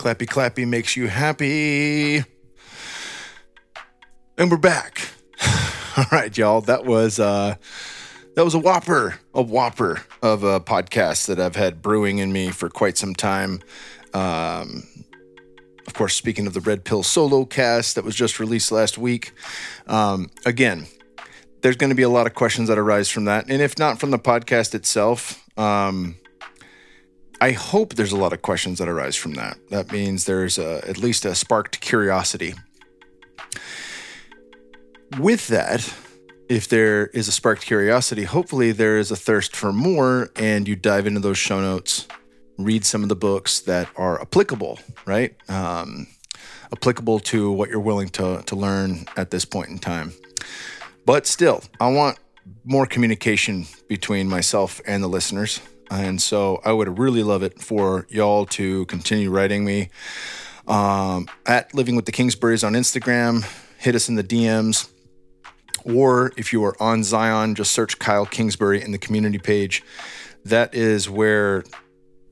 Clappy clappy makes you happy. And we're back. All right, y'all. That was uh that was a whopper, a whopper of a podcast that I've had brewing in me for quite some time. Um of course, speaking of the Red Pill solo cast that was just released last week. Um, again, there's going to be a lot of questions that arise from that. And if not from the podcast itself, um, I hope there's a lot of questions that arise from that. That means there's a, at least a sparked curiosity. With that, if there is a sparked curiosity, hopefully there is a thirst for more, and you dive into those show notes, read some of the books that are applicable, right? Um, applicable to what you're willing to, to learn at this point in time. But still, I want more communication between myself and the listeners. And so I would really love it for y'all to continue writing me um, at Living with the Kingsburys on Instagram. Hit us in the DMs. Or if you are on Zion, just search Kyle Kingsbury in the community page. That is where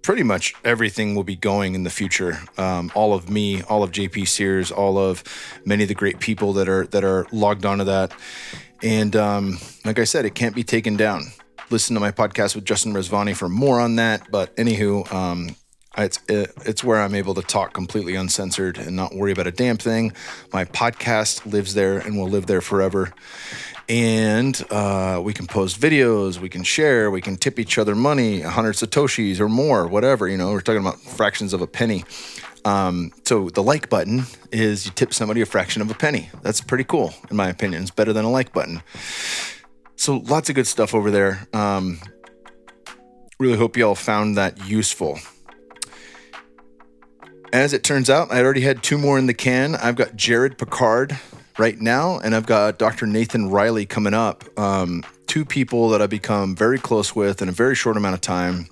pretty much everything will be going in the future. Um, all of me, all of JP Sears, all of many of the great people that are that are logged onto that. And um, like I said, it can't be taken down listen to my podcast with Justin Rezvani for more on that. But anywho, um, it's it's where I'm able to talk completely uncensored and not worry about a damn thing. My podcast lives there and will live there forever. And uh, we can post videos, we can share, we can tip each other money, 100 satoshis or more, whatever. You know, we're talking about fractions of a penny. Um, so the like button is you tip somebody a fraction of a penny. That's pretty cool, in my opinion. It's better than a like button. So lots of good stuff over there. Um, really hope you all found that useful. As it turns out, I already had two more in the can. I've got Jared Picard right now, and I've got Dr. Nathan Riley coming up. Um, two people that I've become very close with in a very short amount of time.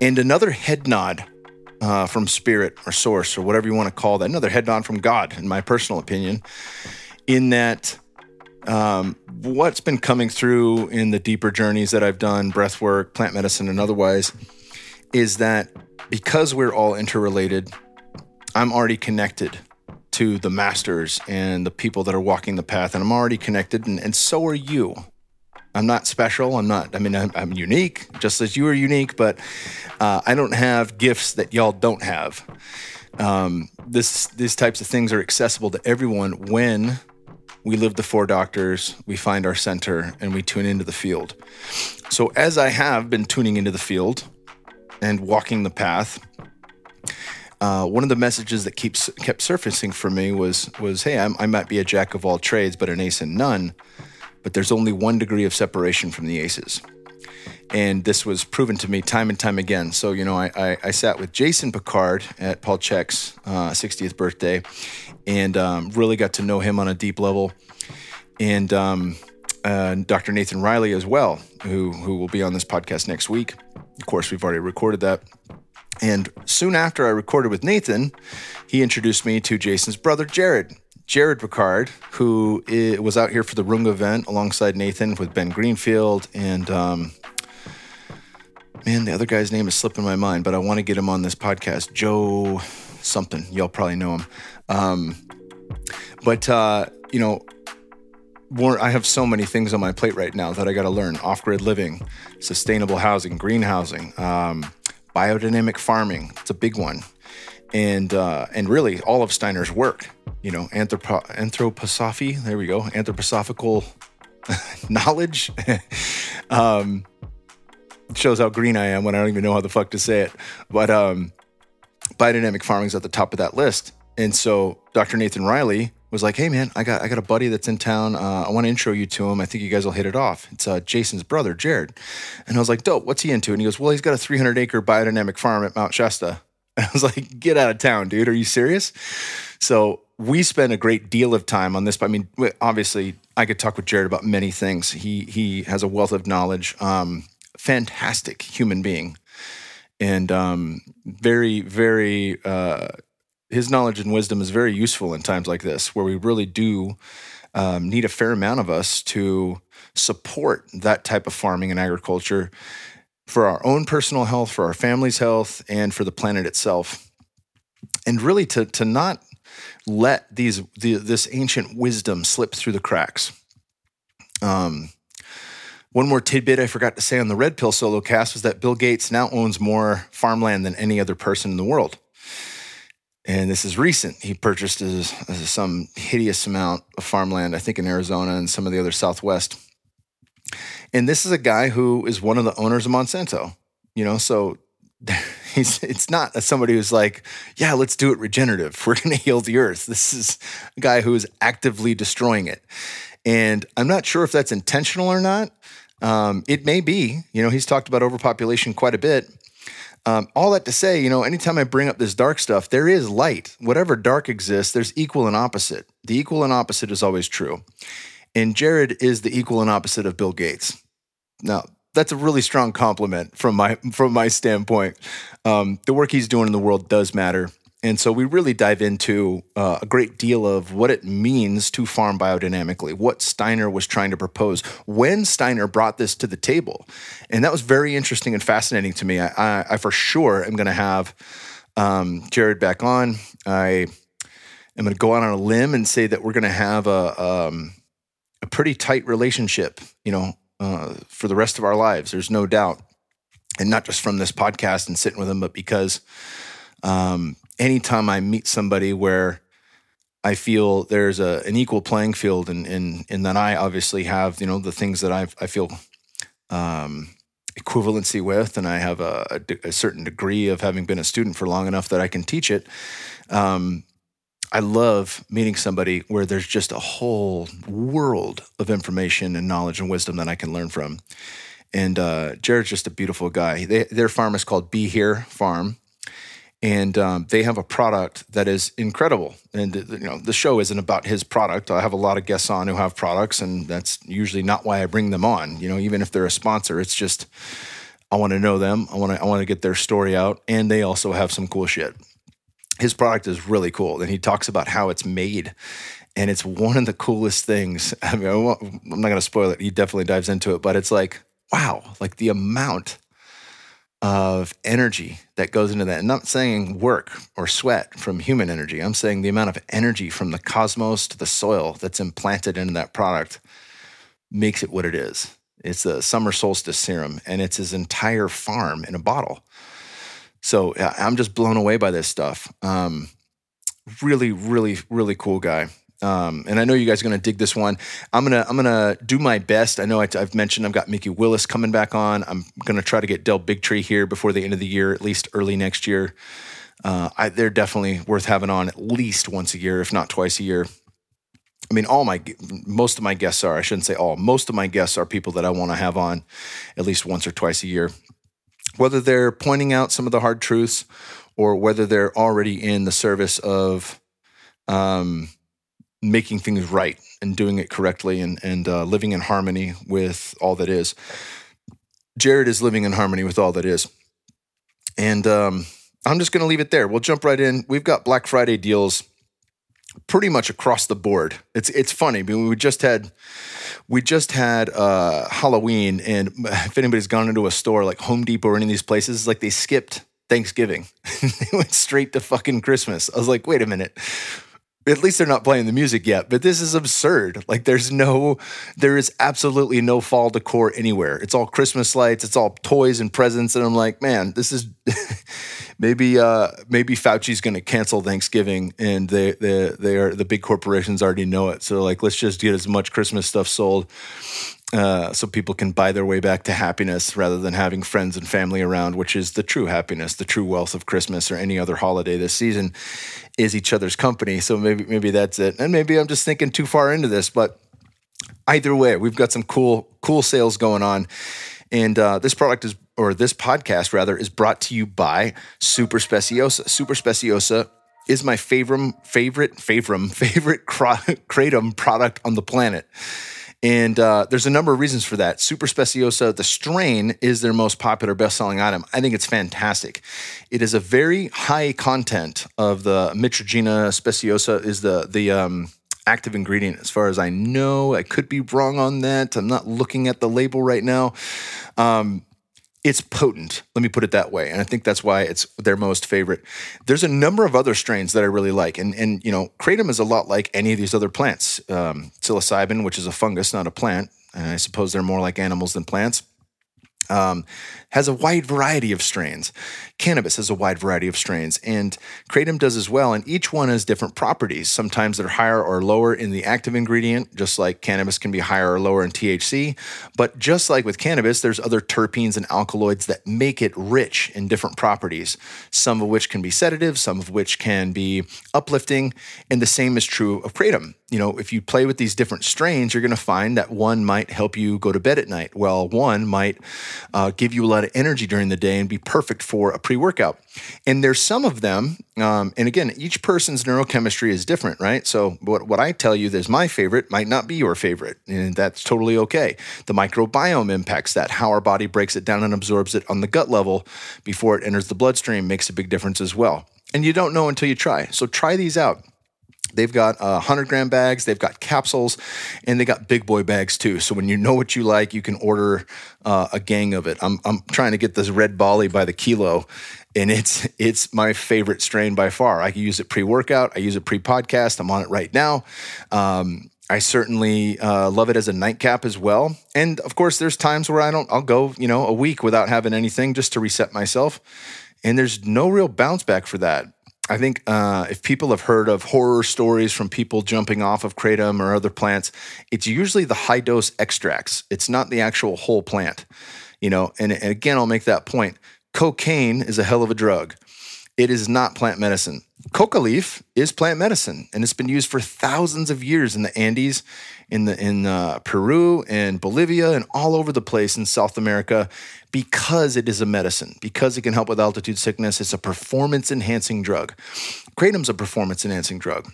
And another head nod uh, from Spirit or Source or whatever you want to call that. Another head nod from God, in my personal opinion, in that um, what's been coming through in the deeper journeys that I've done, breath work, plant medicine, and otherwise, is that because we're all interrelated, I'm already connected to the masters and the people that are walking the path, and I'm already connected, and, and so are you. I'm not special. I'm not, I mean, I'm, I'm unique, just as you are unique, but uh, I don't have gifts that y'all don't have. Um, this, these types of things are accessible to everyone when we live the four doctors, we find our center, and we tune into the field. So, as I have been tuning into the field and walking the path, uh, one of the messages that keeps kept surfacing for me was was Hey, I'm, i might be a jack of all trades, but an ace in none. But there's only one degree of separation from the aces. And this was proven to me time and time again. So, you know, I, I, I sat with Jason Picard at Paul Chek's uh, 60th birthday, and um, really got to know him on a deep level. And um, uh, Dr. Nathan Riley as well, who who will be on this podcast next week. Of course, we've already recorded that. And soon after I recorded with Nathan, he introduced me to Jason's brother, Jared. Jared Picard, who was out here for the Runga event alongside Nathan with Ben Greenfield and um, man, the other guy's name is slipping my mind, but I want to get him on this podcast. Joe something. Y'all probably know him. Um, but uh, you know. I have so many things on my plate right now that I got to learn: off-grid living, sustainable housing, green housing, um, biodynamic farming. It's a big one, and uh, and really all of Steiner's work. You know, anthropo- anthroposophy. There we go. Anthroposophical knowledge. um, shows how green I am when I don't even know how the fuck to say it. But um, biodynamic farming is at the top of that list. And so Dr. Nathan Riley was like, "Hey man, I got I got a buddy that's in town. Uh, I want to intro you to him. I think you guys will hit it off. It's uh, Jason's brother, Jared." And I was like, "Dope. What's he into?" And he goes, "Well, he's got a 300 acre biodynamic farm at Mount Shasta." And I was like, "Get out of town, dude. Are you serious?" So we spent a great deal of time on this. I mean, obviously, I could talk with Jared about many things. He he has a wealth of knowledge. Um, fantastic human being and um, very, very. Uh, his knowledge and wisdom is very useful in times like this, where we really do um, need a fair amount of us to support that type of farming and agriculture for our own personal health, for our family's health, and for the planet itself. and really to to not let these the, this ancient wisdom slip through the cracks. Um, one more tidbit I forgot to say on the Red Pill solo cast was that Bill Gates now owns more farmland than any other person in the world. And this is recent. He purchased some hideous amount of farmland, I think in Arizona and some of the other Southwest. And this is a guy who is one of the owners of Monsanto. You know, so he's it's not somebody who's like, yeah, let's do it regenerative. We're going to heal the earth. This is a guy who is actively destroying it. And I'm not sure if that's intentional or not. Um, it may be. You know, he's talked about overpopulation quite a bit. Um, all that to say, you know, anytime I bring up this dark stuff, there is light. Whatever dark exists, there's equal and opposite. The equal and opposite is always true. And Jared is the equal and opposite of Bill Gates. Now, that's a really strong compliment from my from my standpoint. Um, the work he's doing in the world does matter. And so we really dive into uh, a great deal of what it means to farm biodynamically, what Steiner was trying to propose, when Steiner brought this to the table. And that was very interesting and fascinating to me. I, I, I for sure am going to have um, Jared back on. I am going to go out on a limb and say that we're going to have a, um, a pretty tight relationship, you know, uh, for the rest of our lives. There's no doubt. And not just from this podcast and sitting with him, but because um, anytime I meet somebody where I feel there's a, an equal playing field, and and and then I obviously have you know the things that I I feel um, equivalency with, and I have a, a, a, certain degree of having been a student for long enough that I can teach it. Um, I love meeting somebody where there's just a whole world of information and knowledge and wisdom that I can learn from. And uh, Jared's just a beautiful guy. They, their farm is called Be Here Farm, and um, they have a product that is incredible. And you know, the show isn't about his product. I have a lot of guests on who have products, and that's usually not why I bring them on. You know, even if they're a sponsor, it's just I want to know them. I want to I want to get their story out, and they also have some cool shit. His product is really cool, and he talks about how it's made. And it's one of the coolest things. I mean, I'm not going to spoil it. He definitely dives into it, but it's like, wow, like the amount of energy that goes into that. I'm not saying work or sweat from human energy. I'm saying the amount of energy from the cosmos to the soil that's implanted into that product makes it what it is. It's a summer solstice serum, and it's his entire farm in a bottle. So I'm just blown away by this stuff. Um, really, really, really cool guy. Um, and I know you guys are going to dig this one. I'm gonna I'm gonna do my best. I know I, have mentioned I've got Mickey Willis coming back on. I'm gonna try to get Del Bigtree here before the end of the year, at least early next year. Uh, I, they're definitely worth having on at least once a year, if not twice a year. I mean, all my most of my guests are. I shouldn't say all. Most of my guests are people that I want to have on at least once or twice a year, whether they're pointing out some of the hard truths or whether they're already in the service of um, making things right and doing it correctly and, and uh, living in harmony with all that is. Jared is living in harmony with all that is. And um, I'm just going to leave it there. We'll jump right in. We've got Black Friday deals pretty much across the board. It's it's funny. I mean, we just had we just had uh, Halloween, and if anybody's gone into a store like Home Depot or any of these places, like they skipped Thanksgiving. they went straight to fucking Christmas. I was like, wait a minute at least they're not playing the music yet but this is absurd. Like there's no there is absolutely no fall decor anywhere. It's all christmas lights it's all toys and presents and i'm like man this is maybe uh maybe fauci's going to cancel thanksgiving and they they they are the big corporations already know it so like let's just get as much christmas stuff sold uh, so people can buy their way back to happiness rather than having friends and family around, which is the true happiness, the true wealth of Christmas or any other holiday this season is each other's company. So maybe maybe that's it. And maybe I'm just thinking too far into this, but either way, we've got some cool cool sales going on. And uh, this product is, or this podcast rather, is brought to you by Super Speciosa. Super Speciosa is my favorite, favorite, favorite, favorite kratom product on the planet. And uh, there's a number of reasons for that. Super Speciosa, the strain, is their most popular best-selling item. I think it's fantastic. It is a very high content of the Mitragyna Speciosa is the the um, active ingredient as far as I know. I could be wrong on that. I'm not looking at the label right now. Um, it's potent. Let me put it that way. And I think that's why it's their most favorite. There's a number of other strains that I really like. And, and you know, kratom is a lot like any of these other plants. Um, psilocybin, which is a fungus, not a plant. And I suppose they're more like animals than plants. Um, has a wide variety of strains. Cannabis has a wide variety of strains, and kratom does as well. And each one has different properties. Sometimes they're higher or lower in the active ingredient, just like cannabis can be higher or lower in THC. But just like with cannabis, there's other terpenes and alkaloids that make it rich in different properties, some of which can be sedative, some of which can be uplifting. And the same is true of kratom. You know, if you play with these different strains, you're going to find that one might help you go to bed at night, while one might uh, give you a lot of energy during the day and be perfect for a pre workout. And there's some of them, um, and again, each person's neurochemistry is different, right? So, what, what I tell you is my favorite might not be your favorite, and that's totally okay. The microbiome impacts that. How our body breaks it down and absorbs it on the gut level before it enters the bloodstream makes a big difference as well. And you don't know until you try. So, try these out. They've got uh, 100 gram bags, they've got capsules, and they got big boy bags too. So when you know what you like, you can order uh, a gang of it. I'm, I'm trying to get this red Bali by the kilo, and it's it's my favorite strain by far. I can use it pre workout, I use it pre podcast. I'm on it right now. Um, I certainly uh, love it as a nightcap as well. And of course, there's times where I don't. I'll go, you know, a week without having anything just to reset myself. And there's no real bounce back for that. I think uh, if people have heard of horror stories from people jumping off of kratom or other plants, it's usually the high dose extracts. It's not the actual whole plant, you know. And, and again, I'll make that point. Cocaine is a hell of a drug. It is not plant medicine. Coca leaf is plant medicine, and it's been used for thousands of years in the Andes, in the in uh, Peru and Bolivia, and all over the place in South America because it is a medicine, because it can help with altitude sickness. It's a performance enhancing drug. Kratom's a performance enhancing drug.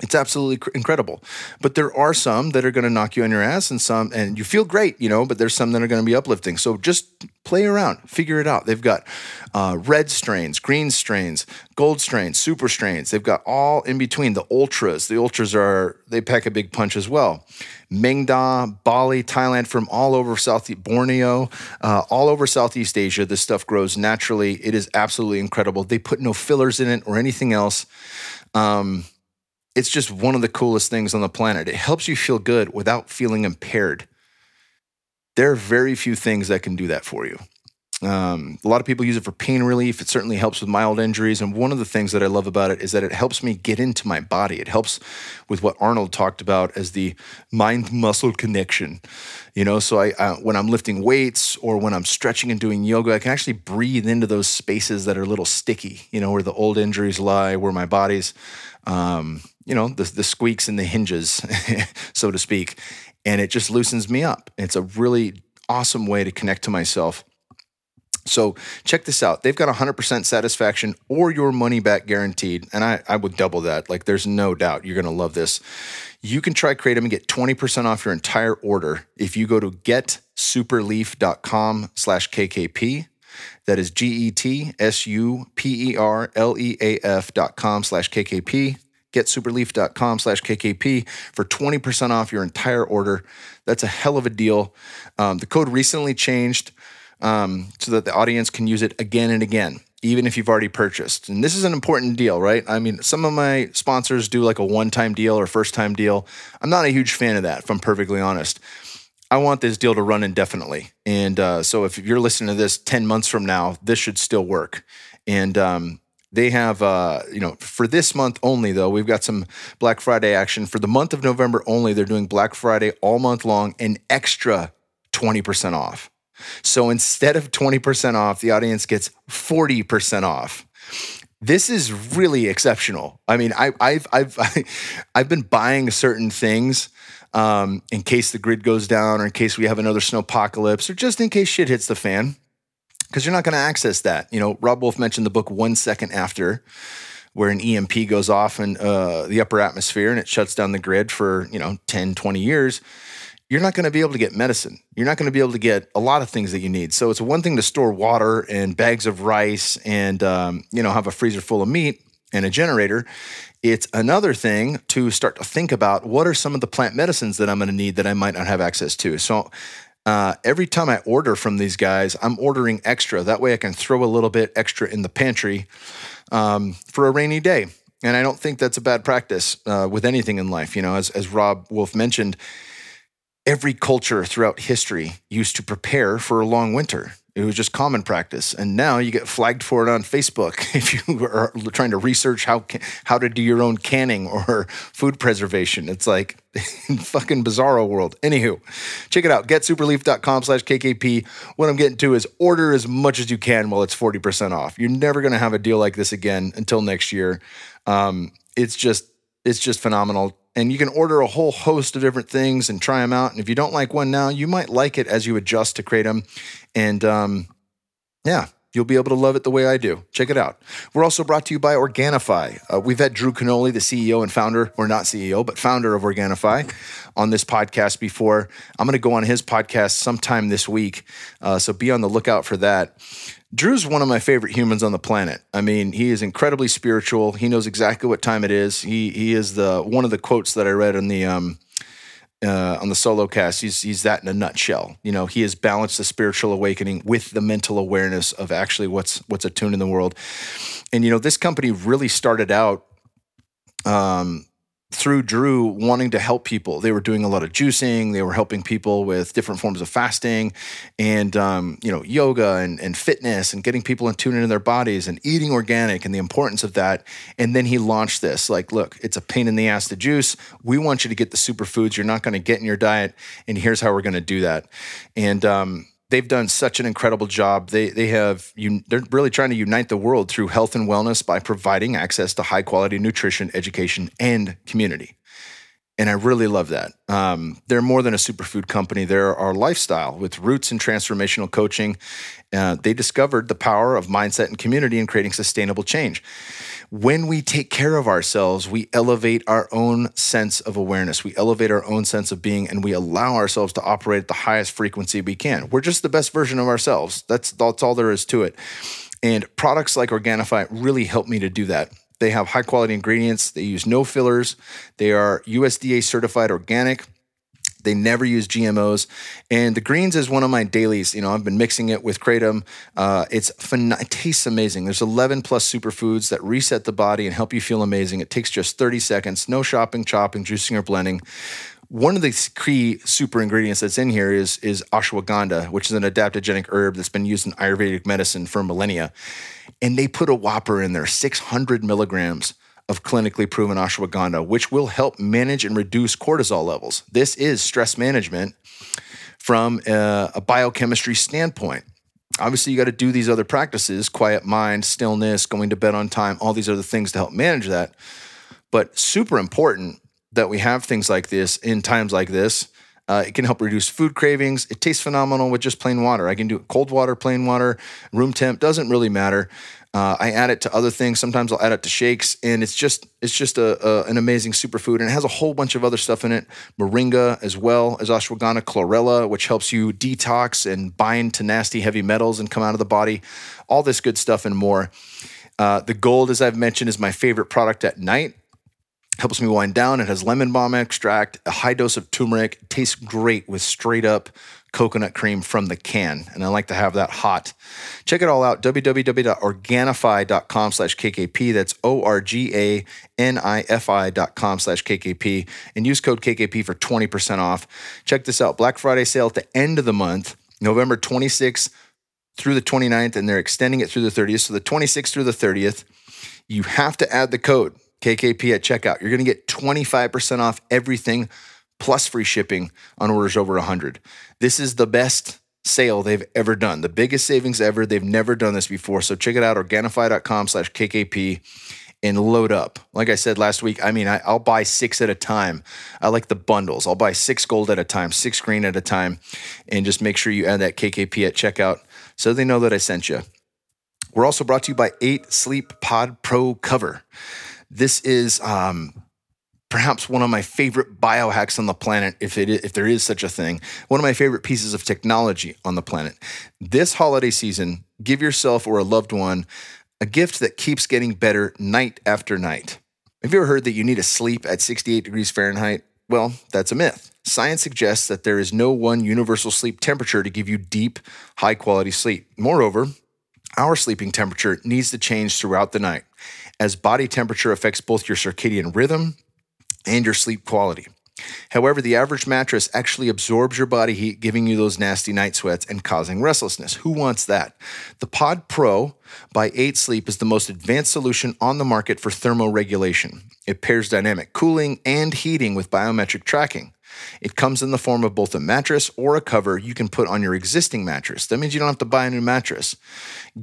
It's absolutely cr- incredible. But there are some that are going to knock you on your ass and some, and you feel great, you know, but there's some that are going to be uplifting. So just play around, figure it out. They've got uh, red strains, green strains, gold strains, super strains. They've got all in between. The ultras, the ultras are, they pack a big punch as well. Maeng Da, Bali, Thailand, from all over South Borneo, uh, all over Southeast Asia. This stuff grows naturally. It is absolutely incredible. They put no fillers in it or anything else. Um, it's just one of the coolest things on the planet. It helps you feel good without feeling impaired. There are very few things that can do that for you. Um, a lot of people use it for pain relief. It certainly helps with mild injuries. And one of the things that I love about it is that it helps me get into my body. It helps with what Arnold talked about as the mind muscle connection. You know, so I, when I'm lifting weights or when I'm stretching and doing yoga, I can actually breathe into those spaces that are a little sticky, you know, where the old injuries lie, where my body's, um, you know, the, the squeaks and the hinges, so to speak. And it just loosens me up. It's a really awesome way to connect to myself so check this out. They've got 100% satisfaction or your money back guaranteed. And I, I would double that. Like there's no doubt you're going to love this. You can try Kratom and get 20% off your entire order if you go to getsuperleaf.com slash KKP. That is G-E-T-S-U-P-E-R-L-E-A-F dot com slash KKP. Getsuperleaf.com slash KKP for 20% off your entire order. That's a hell of a deal. Um, the code recently changed um, so that the audience can use it again and again, even if you've already purchased. And this is an important deal, right? I mean, some of my sponsors do like a one time deal or first time deal. I'm not a huge fan of that, if I'm perfectly honest. I want this deal to run indefinitely. And uh, so if you're listening to this 10 months from now, this should still work. And um, they have, uh, you know, for this month only, though, we've got some Black Friday action. For the month of November only, they're doing Black Friday all month long and extra 20% off. So instead of 20% off, the audience gets 40% off. This is really exceptional. I mean, I, have I've, I've been buying certain things um, in case the grid goes down or in case we have another snowpocalypse or just in case shit hits the fan because you're not going to access that. You know, Robb Wolf mentioned the book One Second After where an EMP goes off in uh, the upper atmosphere and it shuts down the grid for, you know, 10, 20 years you're not going to be able to get medicine. You're not going to be able to get a lot of things that you need. So it's one thing to store water and bags of rice and um, you know have a freezer full of meat and a generator. It's another thing to start to think about what are some of the plant medicines that I'm going to need that I might not have access to. So Uh, every time I order from these guys, I'm ordering extra. That way I can throw a little bit extra in the pantry um, for a rainy day. And I don't think that's a bad practice uh, with anything in life. You know, as, as Robb Wolf mentioned, every culture throughout history used to prepare for a long winter. It was just common practice, and now you get flagged for it on Facebook if you are trying to research how how to do your own canning or food preservation. It's like fucking bizarro world. Anywho, check it out. GetSuperleaf.com slash KKP. What I'm getting to is order as much as you can while it's 40% off. You're never going to have a deal like this again until next year. Um, it's just it's just phenomenal and you can order a whole host of different things and try them out. And if you don't like one now, you might like it as you adjust to Kratom. And um, yeah, you'll be able to love it the way I do. Check it out. We're also brought to you by Organifi. Uh, we've had Drew Canole, the CEO and founder, or not CEO, but founder of Organifi, on this podcast before. I'm going to go on his podcast sometime this week. Uh, so be on the lookout for that. Drew's one of my favorite humans on the planet. I mean, he is incredibly spiritual. He knows exactly what time it is. He he is the one of the quotes that I read in the um, uh, on the solo cast. He's he's that in a nutshell. You know, he has balanced the spiritual awakening with the mental awareness of actually what's what's attuned in the world. And you know, this company really started out um, through Drew wanting to help people. They were doing a lot of juicing. They were helping people with different forms of fasting and, um, you know, yoga and, and fitness and getting people in tune into their bodies and eating organic and the importance of that. And then he launched this like, look, it's a pain in the ass to juice. We want you to get the superfoods you're not going to get in your diet. And here's how we're going to do that. And, um, they've done such an incredible job. They they have you they're really trying to unite the world through health and wellness by providing access to high quality nutrition, education, and community. And I really love that. Um, they're more than a superfood company. They're our lifestyle with roots in transformational coaching. Uh, they discovered the power of mindset and community in creating sustainable change when we take care of ourselves, we elevate our own sense of awareness. We elevate our own sense of being and we allow ourselves to operate at the highest frequency we can. We're just the best version of ourselves. That's, that's all there is to it. And products like Organifi really help me to do that. They have high quality ingredients, they use no fillers, they are USDA certified organic. They never use GMOs. And the greens is one of my dailies. You know, I've been mixing it with kratom. Uh, it's phen- it tastes amazing. There's 11 plus superfoods that reset the body and help you feel amazing. It takes just 30 seconds. No shopping, chopping, juicing, or blending. One of the key super ingredients that's in here is, is ashwagandha, which is an adaptogenic herb that's been used in Ayurvedic medicine for millennia. And they put a whopper in there, 600 milligrams of clinically proven ashwagandha, which will help manage and reduce cortisol levels. This is stress management from a, a biochemistry standpoint. Obviously, you got to do these other practices quiet mind, stillness, going to bed on time, all these other things to help manage that. But super important that we have things like this in times like this. Uh, it can help reduce food cravings. It tastes phenomenal with just plain water. I can do cold water, plain water, room temp, doesn't really matter. Uh, I add it to other things. Sometimes I'll add it to shakes, and it's just it's just a, a, an amazing superfood, and it has a whole bunch of other stuff in it. Moringa as well as ashwagandha, chlorella, which helps you detox and bind to nasty heavy metals and come out of the body. All this good stuff and more. Uh, the gold, as I've mentioned, is my favorite product at night helps me wind down. It has lemon balm extract, a high dose of turmeric. Tastes great with straight up coconut cream from the can. And I like to have that hot. Check it all out, www.organifi.com slash KKP. That's O-R-G-A-N-I-F-I dot com slash KKP. And use code KKP for 20% off. Check this out, Black Friday sale at the end of the month, November 26th through the 29th, and they're extending it through the 30th. So the 26th through the 30th, you have to add the code KKP at checkout. You're going to get 25% off everything plus free shipping on orders over 100. This is the best sale they've ever done. The biggest savings ever. They've never done this before. So check it out, Organifi.com slash KKP and load up. Like I said last week, I mean, I, will buy six at a time. I like the bundles. I'll buy six gold at a time, six green at a time, and just make sure you add that KKP at checkout so they know that I sent you. We're also brought to you by 8 Sleep Pod Pro Cover. This is um, perhaps one of my favorite biohacks on the planet, if it is, if there is such a thing. One of my favorite pieces of technology on the planet. This holiday season, give yourself or a loved one a gift that keeps getting better night after night. Have you ever heard that you need to sleep at 68 degrees Fahrenheit? Well, that's a myth. Science suggests that there is no one universal sleep temperature to give you deep, high quality sleep. Moreover, our sleeping temperature needs to change throughout the night, as body temperature affects both your circadian rhythm and your sleep quality. However, the average mattress actually absorbs your body heat, giving you those nasty night sweats and causing restlessness. Who wants that? The Pod Pro by 8 Sleep is the most advanced solution on the market for thermoregulation. It pairs dynamic cooling and heating with biometric tracking. It comes in the form of both a mattress or a cover you can put on your existing mattress. That means you don't have to buy a new mattress.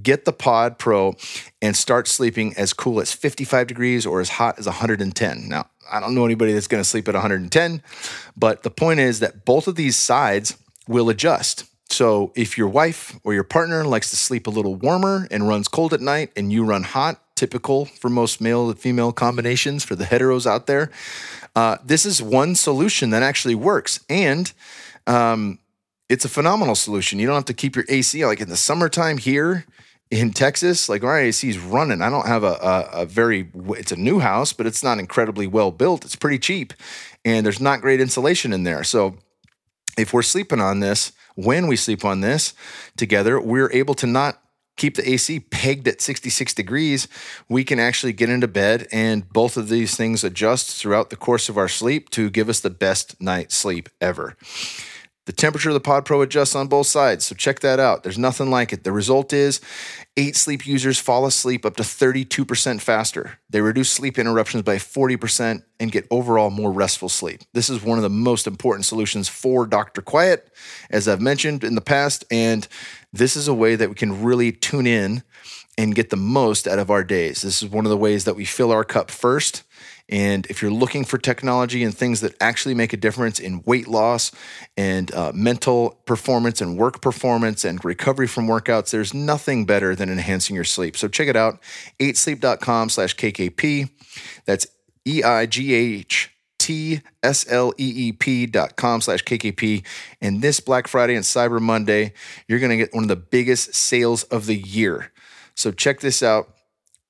Get the Pod Pro and start sleeping as cool as 55 degrees or as hot as 110. Now, I don't know anybody that's going to sleep at 110, but the point is that both of these sides will adjust. So if your wife or your partner likes to sleep a little warmer and runs cold at night and you run hot, typical for most male to female combinations for the heteros out there, uh, this is one solution that actually works. And um, it's a phenomenal solution. You don't have to keep your AC like in the summertime here in Texas, like our AC is running. I don't have a, a, a, very, it's a new house, but it's not incredibly well built. It's pretty cheap and there's not great insulation in there. So if we're sleeping on this, when we sleep on this together, we're able to not keep the AC pegged at 66 degrees. We can actually get into bed and both of these things adjust throughout the course of our sleep to give us the best night's sleep ever. The temperature of the Pod Pro adjusts on both sides, so check that out. There's nothing like it. The result is eight sleep users fall asleep up to 32% faster. They reduce sleep interruptions by 40% and get overall more restful sleep. This is one of the most important solutions for Dr. Quiet, as I've mentioned in the past, and this is a way that we can really tune in and get the most out of our days. This is one of the ways that we fill our cup first and if you're looking for technology and things that actually make a difference in weight loss and uh, mental performance and work performance and recovery from workouts, there's nothing better than enhancing your sleep. So check it out, 8sleep.com slash KKP. That's E I G H T S L E E P dot com slash KKP. And this Black Friday and Cyber Monday, you're going to get one of the biggest sales of the year. So check this out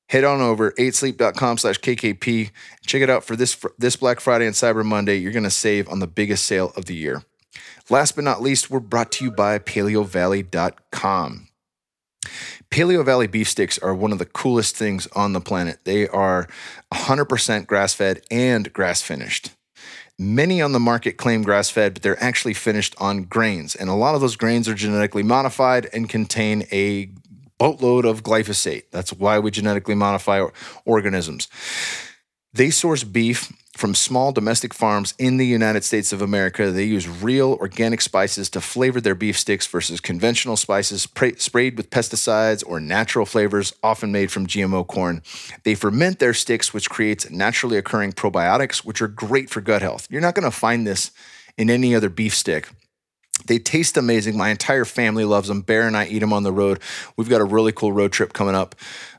head on over 8sleep.com slash kkp check it out for this this black friday and cyber monday you're going to save on the biggest sale of the year last but not least we're brought to you by paleovalley.com Paleo Valley beef sticks are one of the coolest things on the planet. They are 100% grass fed and grass finished. Many on the market claim grass fed, but they're actually finished on grains. And a lot of those grains are genetically modified and contain a boatload of glyphosate. That's why we genetically modify organisms. They source beef from small domestic farms in the United States of America. They use real organic spices to flavor their beef sticks versus conventional spices pra- sprayed with pesticides or natural flavors, often made from GMO corn. They ferment their sticks, which creates naturally occurring probiotics, which are great for gut health. You're not going to find this in any other beef stick. They taste amazing. My entire family loves them. Bear and I eat them on the road. We've got a really cool road trip coming up,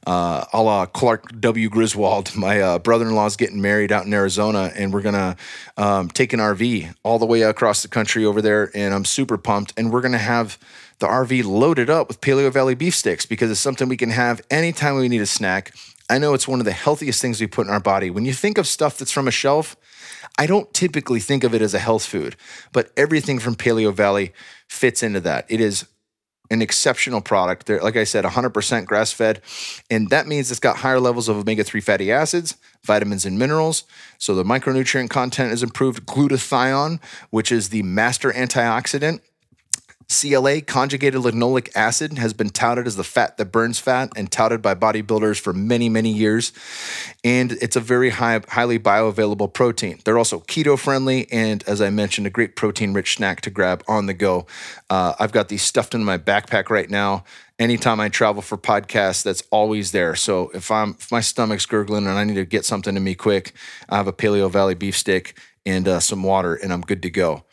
uh, a la Clark W. Griswold. My uh, brother in law is getting married out in Arizona, and we're going to um, take an RV all the way across the country over there. And I'm super pumped. And we're going to have the RV loaded up with Paleo Valley beef sticks because it's something we can have anytime we need a snack. I know it's one of the healthiest things we put in our body. When you think of stuff that's from a shelf, I don't typically think of it as a health food, but everything from Paleo Valley fits into that. It is an exceptional product. They're, like I said, 100% grass fed. And that means it's got higher levels of omega 3 fatty acids, vitamins, and minerals. So the micronutrient content is improved. Glutathione, which is the master antioxidant, CLA, conjugated linoleic acid, has been touted as the fat that burns fat and touted by bodybuilders for many, many years. And it's a very high, highly bioavailable protein. They're also keto friendly and, as I mentioned, a great protein rich snack to grab on the go. Uh, I've got these stuffed in my backpack right now. Anytime I travel for podcasts, that's always there. So if I'm if my stomach's gurgling and I need to get something to me quick, I have a Paleo Valley beef stick and uh, some water, and I'm good to go.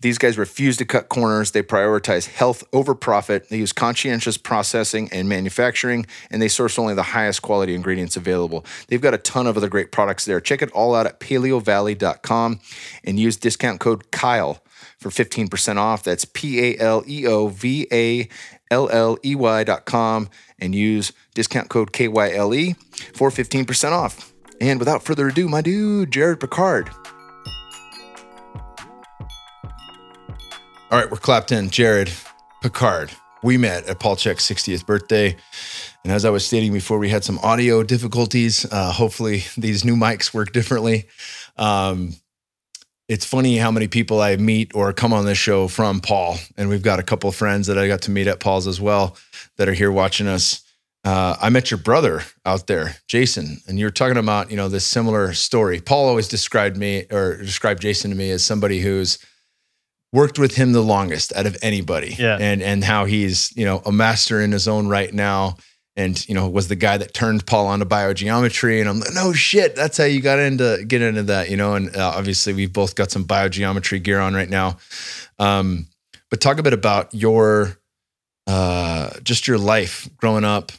These guys refuse to cut corners. They prioritize health over profit. They use conscientious processing and manufacturing, and they source only the highest quality ingredients available. They've got a ton of other great products there. Check it all out at paleovalley.com and use discount code Kyle for 15% off. That's P A L E O V A L L E Y.com and use discount code KYLE for 15% off. And without further ado, my dude, Jared Picard. All right, we're clapped in. Jared Picard. We met at Paul Chek's 60th birthday. And as I was stating before, we had some audio difficulties. Uh, hopefully, these new mics work differently. Um, it's funny how many people I meet or come on this show from Paul. And we've got a couple of friends that I got to meet at Paul's as well that are here watching us. Uh, I met your brother out there, Jason, and you were talking about, you know, this similar story. Paul always described me or described Jason to me as somebody who's worked with him the longest out of anybody. Yeah. And and how he's, you know, a master in his own right now. And, you know, was the guy that turned Paul onto biogeometry. And I'm like, no shit, that's how you got into get into that, you know. And uh, obviously we've both got some biogeometry gear on right now. Um, but talk a bit about your uh just your life growing up,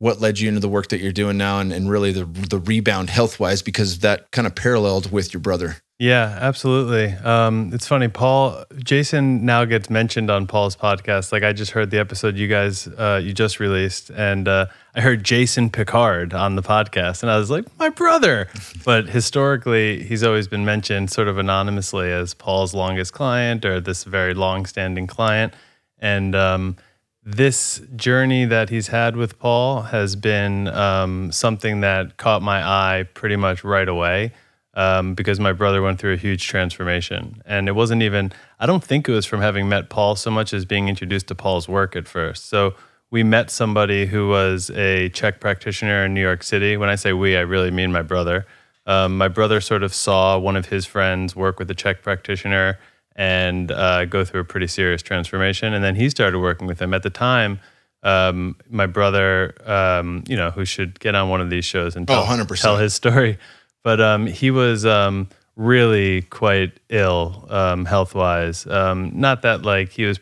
what led you into the work that you're doing now and, and really the the rebound health wise, because that kind of paralleled with your brother. Yeah, absolutely. Um, it's funny, Paul. Jason now gets mentioned on Paul's podcast. Like I just heard the episode you guys uh, you just released, and uh, I heard Jason Picard on the podcast, and I was like, my brother. But historically, he's always been mentioned sort of anonymously as Paul's longest client or this very long-standing client, and um, this journey that he's had with Paul has been um, something that caught my eye pretty much right away um, because my brother went through a huge transformation. And it wasn't even, I don't think it was from having met Paul so much as being introduced to Paul's work at first. So we met somebody who was a CHEK practitioner in New York City. When I say we, I really mean my brother. Um, my brother sort of saw one of his friends work with a CHEK practitioner and uh, go through a pretty serious transformation. And then he started working with him. At the time, um, my brother, um, you know, who should get on one of these shows and tell, Oh, tell his story, but um, he was um, really quite ill um, health wise. Um, not that like he was.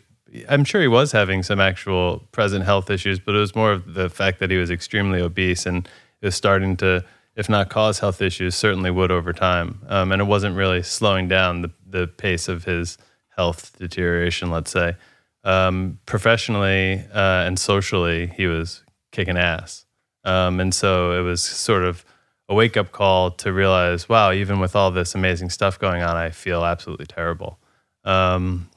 I'm sure he was having some actual present health issues, but it was more of the fact that he was extremely obese and it was starting to, if not cause health issues, certainly would over time. Um, and it wasn't really slowing down the, the pace of his health deterioration, let's say. Um, professionally uh, and socially, he was kicking ass. Um, and so it was sort of a wake up call to realize, wow, even with all this amazing stuff going on, I feel absolutely terrible. Um,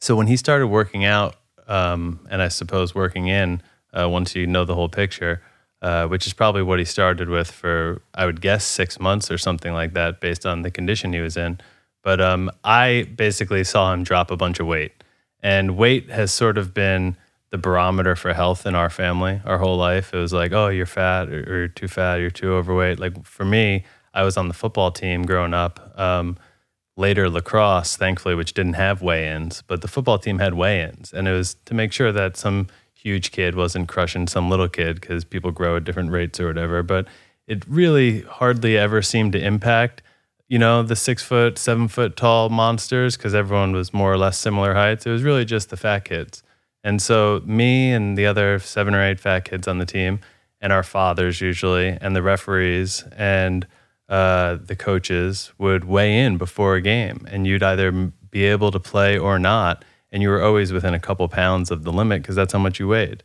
so when he started working out, um, and I suppose working in, uh, once you know the whole picture, uh, which is probably what he started with for, I would guess, six months or something like that, based on the condition he was in. But um, I basically saw him drop a bunch of weight. And weight has sort of been the barometer for health in our family our whole life. It was like, oh, you're fat or, or you're too fat, or you're too overweight. Like for me, I was on the football team growing up. Um, later, lacrosse, thankfully, which didn't have weigh ins, but the football team had weigh ins. And it was to make sure that some huge kid wasn't crushing some little kid because people grow at different rates or whatever. But it really hardly ever seemed to impact you know, the six foot, seven foot tall monsters because everyone was more or less similar heights. It was really just the fat kids. And so, me and the other seven or eight fat kids on the team, and our fathers usually, and the referees and uh, the coaches would weigh in before a game, and you'd either be able to play or not. And you were always within a couple pounds of the limit because that's how much you weighed.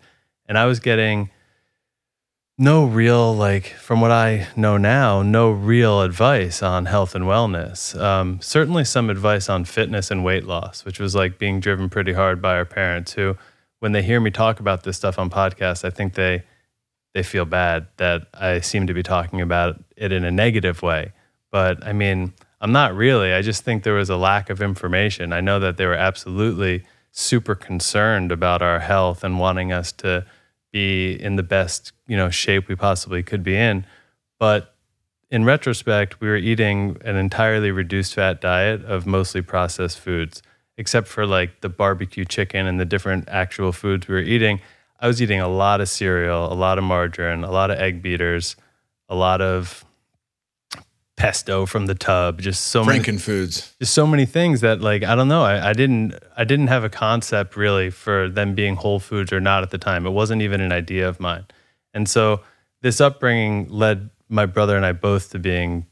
And I was getting no real like from what i know now no real advice on health and wellness. Um, certainly some advice on fitness and weight loss which was like being driven pretty hard by our parents who when they hear me talk about this stuff on podcasts i think they they feel bad that i seem to be talking about it in a negative way. But i mean i'm not really. I just think there was a lack of information. I know that they were absolutely super concerned about our health and wanting us to be in the best you know shape we possibly could be in. But in retrospect we were eating an entirely reduced fat diet of mostly processed foods except for like the barbecue chicken and the different actual foods we were eating. I was eating a lot of cereal a lot of margarine a lot of egg beaters a lot of pesto from the tub just so many Franken foods. just so many things that like I don't know I, I didn't I didn't have a concept really for them being whole foods or not at the time. It wasn't even an idea of mine and so this upbringing led my brother and I both to being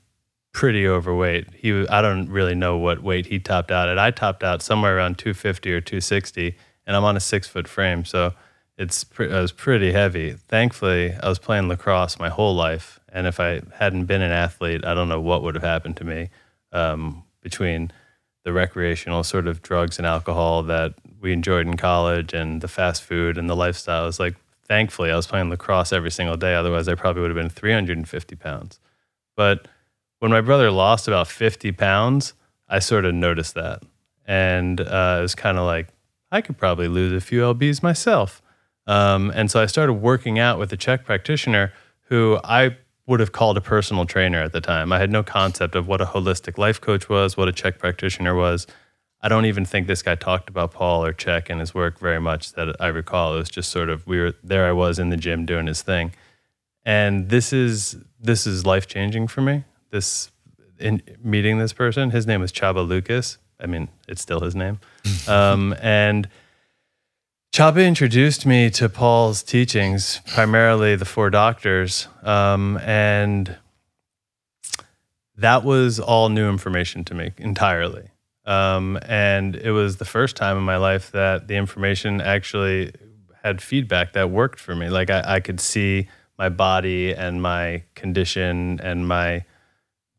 pretty overweight he I don't really know what weight he topped out at I topped out somewhere around 250 or 260 and I'm on a six foot frame so it's pre- I was pretty heavy. Thankfully, I was playing lacrosse my whole life, and if I hadn't been an athlete, I don't know what would have happened to me um, between the recreational sort of drugs and alcohol that we enjoyed in college and the fast food and the lifestyle. It's like, thankfully, I was playing lacrosse every single day. Otherwise, I probably would have been 350 pounds. But when my brother lost about 50 pounds, I sort of noticed that. And uh, it was kind of like, I could probably lose a few lbs myself. Um, and so I started working out with a CHEK practitioner who I would have called a personal trainer at the time. I had no concept of what a holistic life coach was, what a CHEK practitioner was. I don't even think this guy talked about Paul or Chek and his work very much that I recall. It was just sort of we were there I was in the gym doing his thing. And this is this is life changing for me. This in meeting this person, his name was Csaba Lucas. I mean, it's still his name. um, and Csaba introduced me to Paul's teachings, primarily the Four Doctors, um, and that was all new information to me entirely. Um, and it was the first time in my life that the information actually had feedback that worked for me. Like I, I could see my body and my condition and my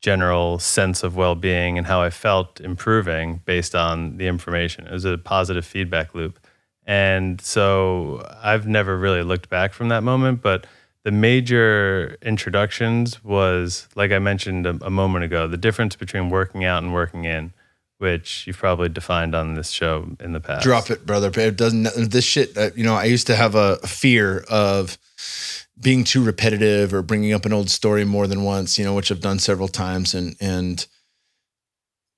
general sense of well-being and how I felt improving based on the information. It was a positive feedback loop. And so I've never really looked back from that moment, but the major introductions was, like I mentioned a, a, moment ago, the difference between working out and working in, which you've probably defined on this show in the past. Drop it, brother. It doesn't. This shit. Uh, you know, I used to have a fear of being too repetitive or bringing up an old story more than once. You know, which I've done several times, and and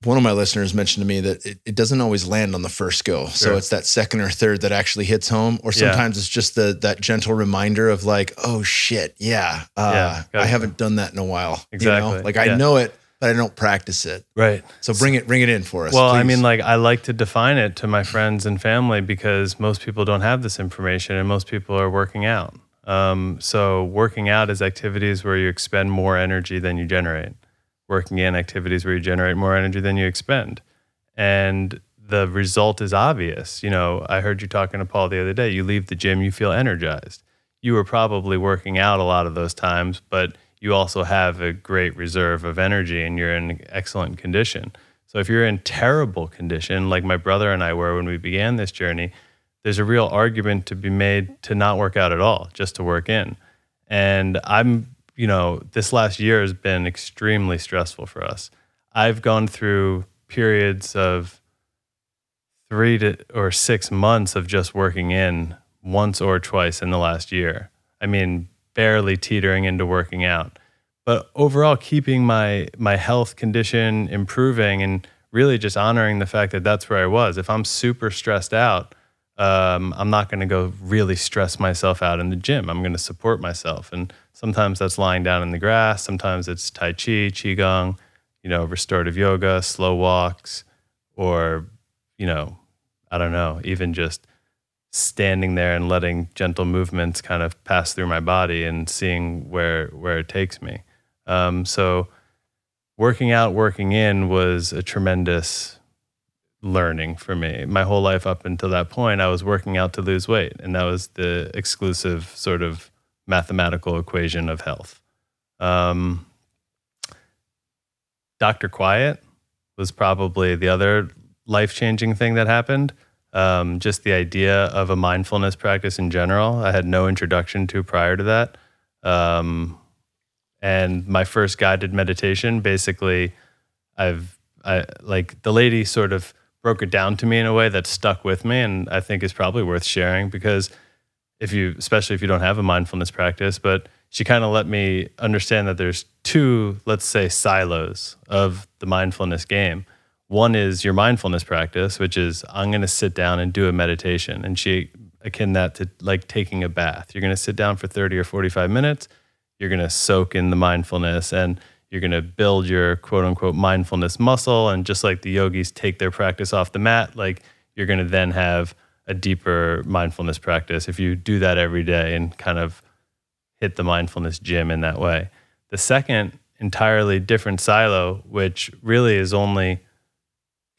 one of my listeners mentioned to me that it, it doesn't always land on the first go. Sure. So it's that second or third that actually hits home, or sometimes yeah. it's just the that gentle reminder of like, oh shit, yeah, uh, yeah I haven't done that in a while. Exactly. You know? Like yeah. I know it, but I don't practice it. Right. So bring it bring it in for us. Well, please. I mean, like I like to define it to my friends and family because most people don't have this information, and most people are working out. Um, so working out is activities where you expend more energy than you generate working in activities where you generate more energy than you expend. And the result is obvious. You know, I heard you talking to Paul the other day. You leave the gym, you feel energized. You were probably working out a lot of those times, but you also have a great reserve of energy and you're in excellent condition. So if you're in terrible condition, like my brother and I were when we began this journey, there's a real argument to be made to not work out at all, just to work in. And I'm you know, this last year has been extremely stressful for us. I've gone through periods of three to or six months of just working in once or twice in the last year. I mean, barely teetering into working out. But overall, keeping my my health condition improving and really just honoring the fact that that's where I was. If I'm super stressed out, um, I'm not going to go really stress myself out in the gym. I'm going to support myself. And sometimes that's lying down in the grass. Sometimes it's Tai Chi, Qigong, you know, restorative yoga, slow walks, or, you know, I don't know, even just standing there and letting gentle movements kind of pass through my body and seeing where, where it takes me. Um, so working out, working in was a tremendous learning for me. My whole life up until that point, I was working out to lose weight, and that was the exclusive sort of mathematical equation of health. Um, Dr. Quiet was probably the other life changing thing that happened. Um, just the idea of a mindfulness practice in general, I had no introduction to prior to that. Um, and my first guided meditation, basically, I've I like the lady sort of broke it down to me in a way that stuck with me and I think is probably worth sharing because if you especially if you don't have a mindfulness practice, but she kind of let me understand that there's two, let's say, silos of the mindfulness game. One is your mindfulness practice, which is I'm going to sit down and do a meditation. And she akin that to like taking a bath. You're going to sit down for 30 or 45 minutes. You're going to soak in the mindfulness and you're going to build your quote unquote mindfulness muscle. And just like the yogis take their practice off the mat, like you're going to then have a deeper mindfulness practice if you do that every day and kind of hit the mindfulness gym in that way. The second entirely different silo, which really is only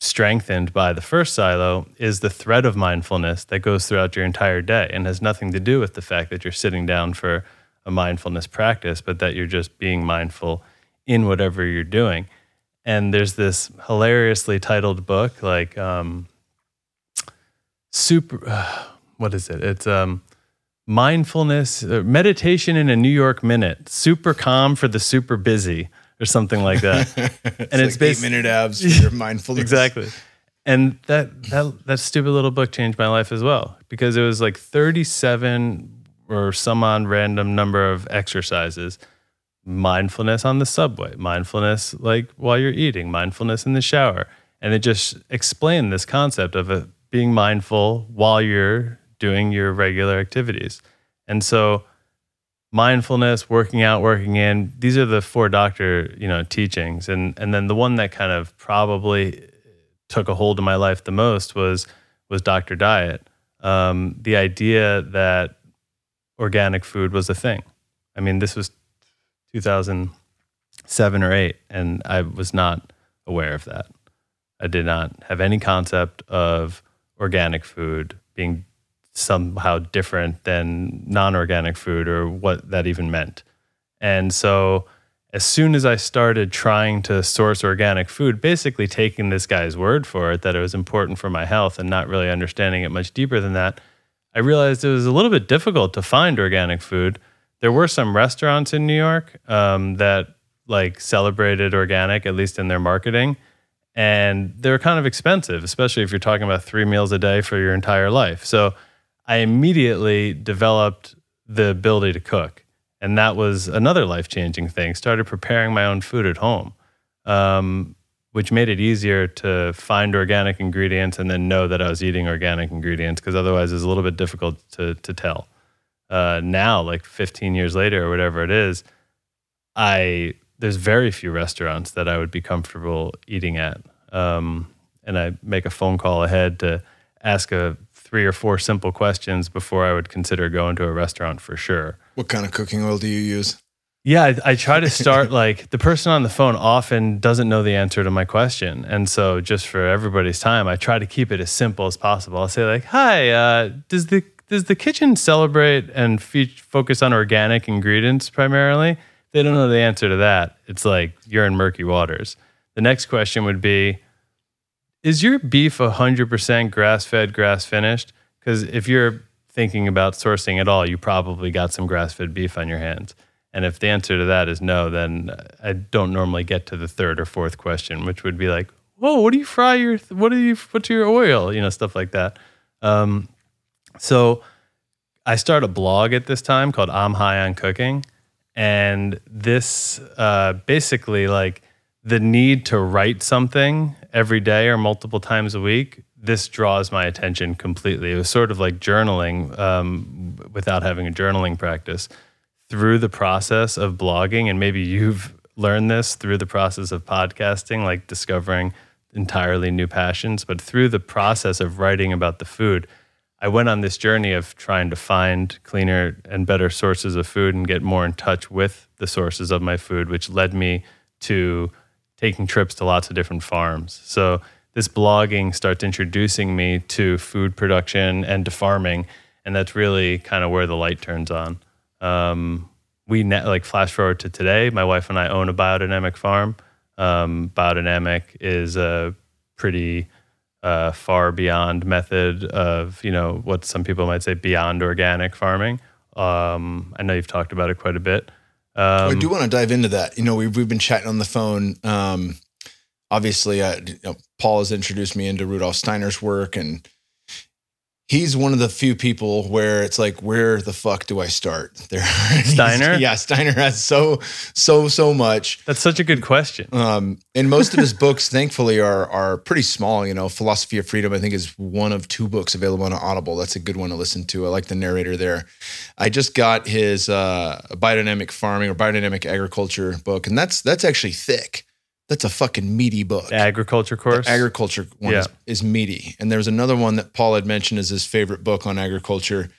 strengthened by the first silo, is the thread of mindfulness that goes throughout your entire day and has nothing to do with the fact that you're sitting down for a mindfulness practice, but that you're just being mindful in whatever you're doing. and there's this hilariously titled book like um, super. Uh, what is it? It's um, mindfulness uh, meditation in a New York minute. Super calm for the super busy, or something like that. it's and it's like eight minute abs for your mindfulness. exactly. And that that that stupid little book changed my life as well because it was like 37 or some on random number of exercises mindfulness on the subway, mindfulness like while you're eating, mindfulness in the shower. And it just explained this concept of it being mindful while you're doing your regular activities. And so mindfulness, working out, working in, these are the four doctor, you know, teachings. And and then the one that kind of probably took a hold of my life the most was was Dr. Diet. Um, the idea that organic food was a thing. I mean, this was 2007 or 8 and I was not aware of that. I did not have any concept of organic food being somehow different than non-organic food or what that even meant. And so as soon as I started trying to source organic food, basically taking this guy's word for it that it was important for my health and not really understanding it much deeper than that, I realized it was a little bit difficult to find organic food. There were some restaurants in New York um, that like celebrated organic, at least in their marketing, and they were kind of expensive, especially if you're talking about three meals a day for your entire life. So I immediately developed the ability to cook, and that was another life changing thing. Started preparing my own food at home. Um, which made it easier to find organic ingredients and then know that I was eating organic ingredients because otherwise it's a little bit difficult to to tell. Uh, now, like 15 years later or whatever it is, I there's very few restaurants that I would be comfortable eating at, um, and I make a phone call ahead to ask a three or four simple questions before I would consider going to a restaurant for sure. What kind of cooking oil do you use? Yeah, I, I, try to start like the person on the phone often doesn't know the answer to my question, and so just for everybody's time, I try to keep it as simple as possible. I'll say like, "Hi, uh, does the does the kitchen celebrate and fe- focus on organic ingredients primarily?" they don't know the answer to that. It's like you're in murky waters. The next question would be, "Is your beef 100% grass fed, grass finished?" Because if you're thinking about sourcing at all, you probably got some grass fed beef on your hands. And if the answer to that is no, then I don't normally get to the third or fourth question, which would be like, "Whoa, what do you fry your? What do you put to your oil? You know, stuff like that." Um, so I start a blog at this time called "I'm High on Cooking," and this uh, basically like the need to write something every day or multiple times a week. This draws my attention completely. It was sort of like journaling um, without having a journaling practice through the process of blogging, and maybe you've learned this through the process of podcasting, like discovering entirely new passions, but through the process of writing about the food, I went on this journey of trying to find cleaner and better sources of food and get more in touch with the sources of my food, which led me to taking trips to lots of different farms. So this blogging starts introducing me to food production and to farming, and that's really kind of where the light turns on. Um, we like flash forward to today. My wife and I own a biodynamic farm. Um, biodynamic is a pretty uh, far beyond method of you know what some people might say beyond organic farming. Um, I know you've talked about it quite a bit. Um, I do want to dive into that. You know, we've we've been chatting on the phone. Um, obviously, uh, you know, Paul has introduced me into Rudolf Steiner's work, and he's one of the few people where it's like, where the fuck do I start? There, Steiner. yeah, Steiner has so so so much. That's such a good question. Um, and most of his books, thankfully, are are pretty small. You know, Philosophy of Freedom, I think, is one of two books available on Audible. That's a good one to listen to. I like the narrator there. I just got his uh, biodynamic farming or biodynamic agriculture book, and that's that's actually thick that's a fucking meaty book. The agriculture course. The agriculture one yeah. is, is, meaty. And there's another one that Paul had mentioned as his favorite book on agriculture.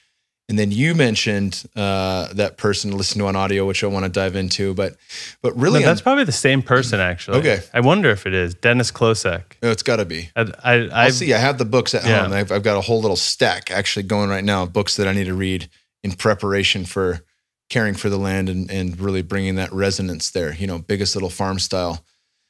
And then you mentioned uh, that person listen to on audio, which I want to dive into. But but really, no, that's probably the same person actually. Okay, I wonder if it is Dennis Klocek. Oh, it's got to be. I, I, will see. I have the books at yeah. home. I've, I've got a whole little stack actually going right now of books that I need to read in preparation for caring for the land and, and really bringing that resonance there. You know, biggest little farm style.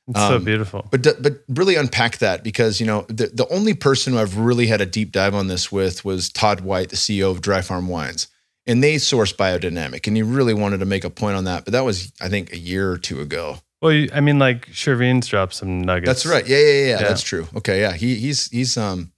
It's so beautiful. But but really unpack that because you know the the only person who I've really had a deep dive on this with was Todd White, the CEO of Dry Farm Wines, and they source biodynamic, and he really wanted to make a point on that. But that was I think a year or two ago. Well, you, I mean, like Shervin's dropped some nuggets. That's right. Yeah, yeah, yeah, Yeah. That's true. Okay, yeah. He he's he's um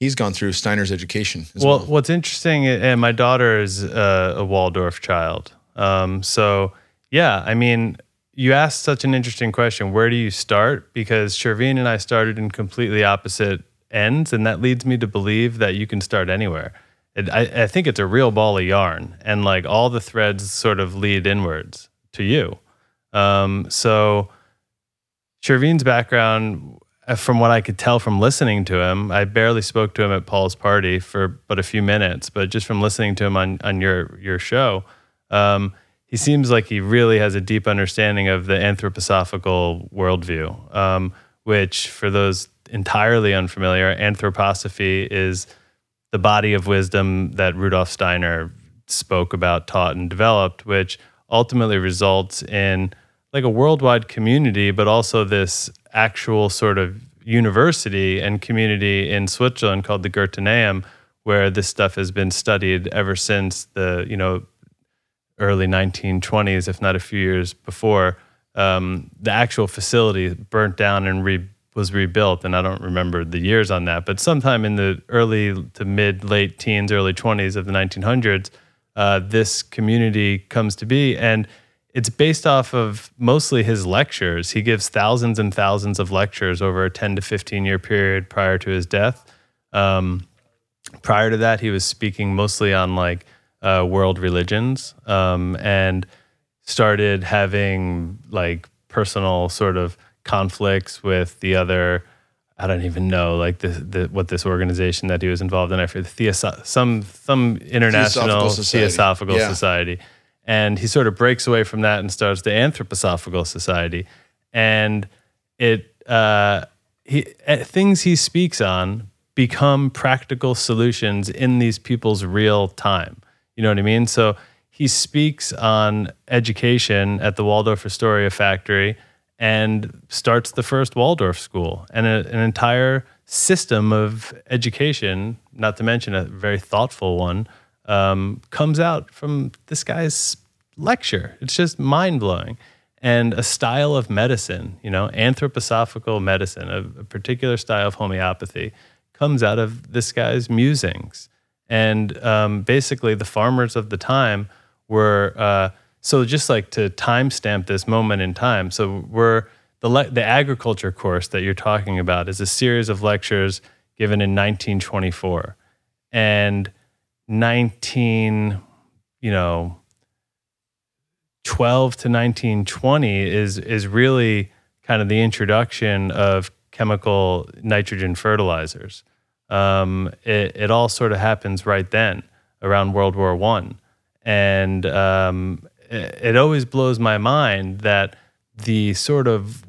he's gone through Steiner's education as Well, well. what's interesting, and my daughter is uh, a Waldorf child. Um, so, yeah, I mean, you asked such an interesting question. Where do you start? Because Shervin and I started in completely opposite ends, and that leads me to believe that you can start anywhere. It, I, I think it's a real ball of yarn, and like all the threads sort of lead inwards to you. Um, so, Shervin's background, uh, from what I could tell from listening to him, I barely spoke to him at Paul's party for but a few minutes, but just from listening to him on, on your your show, um, he seems like he really has a deep understanding of the anthroposophical worldview, um, which, for those entirely unfamiliar, anthroposophy is the body of wisdom that Rudolf Steiner spoke about, taught, and developed, which ultimately results in like a worldwide community, but also this actual sort of university and community in Switzerland called the Goetheanum, where this stuff has been studied ever since the you know early 1920s, if not a few years before. Um, the actual facility burnt down and re- was rebuilt, and I don't remember the years on that, but sometime in the early to mid late teens, early 20s of the 1900s, uh, this community comes to be, and it's based off of mostly his lectures. He gives thousands and thousands of lectures over a 10 to 15 year period prior to his death. Um, prior to that, he was speaking mostly on like uh, world religions um, and started having like personal sort of conflicts with the other. I don't even know like the, the what this organization that he was involved in. I forget the Theoso- some some international Theosophical Society. Theosophical Yeah. Society, and he sort of breaks away from that and starts the Anthroposophical Society, and it uh, he uh, things he speaks on become practical solutions in these people's real time. You know what I mean? So he speaks on education at the Waldorf Astoria factory and starts the first Waldorf school and a, an entire system of education, not to mention a very thoughtful one, um, comes out from this guy's lecture. It's just mind blowing. And a style of medicine, you know, anthroposophical medicine, a, a particular style of homeopathy, comes out of this guy's musings. And um, basically, the farmers of the time were uh, so just like to timestamp this moment in time. So we're the le- the agriculture course that you're talking about is a series of lectures given in 1924 and 19, you know, 12 to 1920 is is really kind of the introduction of chemical nitrogen fertilizers. Um, it, it all sort of happens right then around World War One, and um, it, it always blows my mind that the sort of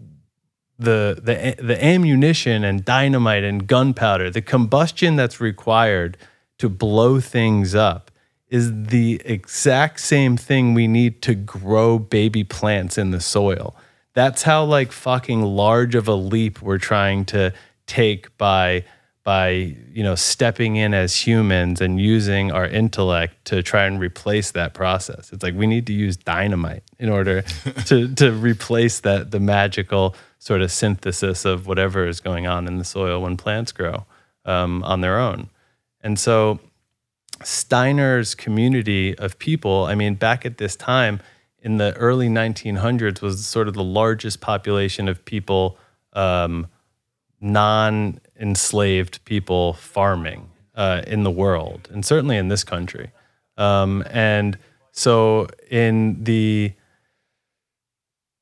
the the the ammunition and dynamite and gunpowder, the combustion that's required to blow things up is the exact same thing we need to grow baby plants in the soil. That's how like fucking large of a leap we're trying to take by by you know stepping in as humans and using our intellect to try and replace that process. It's like we need to use dynamite in order to to replace that the magical sort of synthesis of whatever is going on in the soil when plants grow um, on their own. And so Steiner's community of people, I mean, back at this time in the early 1900s, was sort of the largest population of people, um, non enslaved people farming uh, in the world, and certainly in this country. Um, and so in the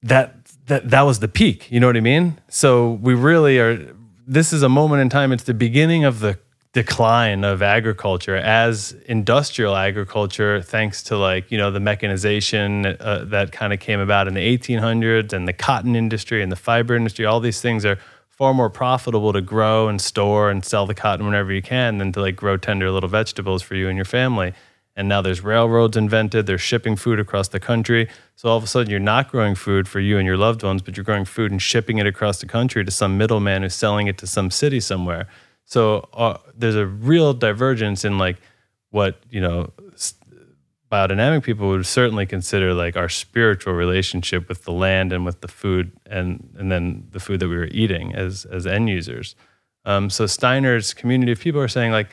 that that that was the peak. You know what I mean? So we really are. This is a moment in time. It's the beginning of the decline of agriculture as industrial agriculture, thanks to like you know the mechanization uh, that kind of came about in the 1800s and the cotton industry and the fiber industry. All these things are far more profitable to grow and store and sell the cotton whenever you can than to like grow tender little vegetables for you and your family. and now there's railroads invented. They're shipping food across the country. So all of a sudden, you're not growing food for you and your loved ones, but you're growing food and shipping it across the country to some middleman who's selling it to some city somewhere. So uh, there's a real divergence in like what you know biodynamic people would certainly consider like our spiritual relationship with the land and with the food and and then the food that we were eating as as end users. Um, so Steiner's community of people are saying like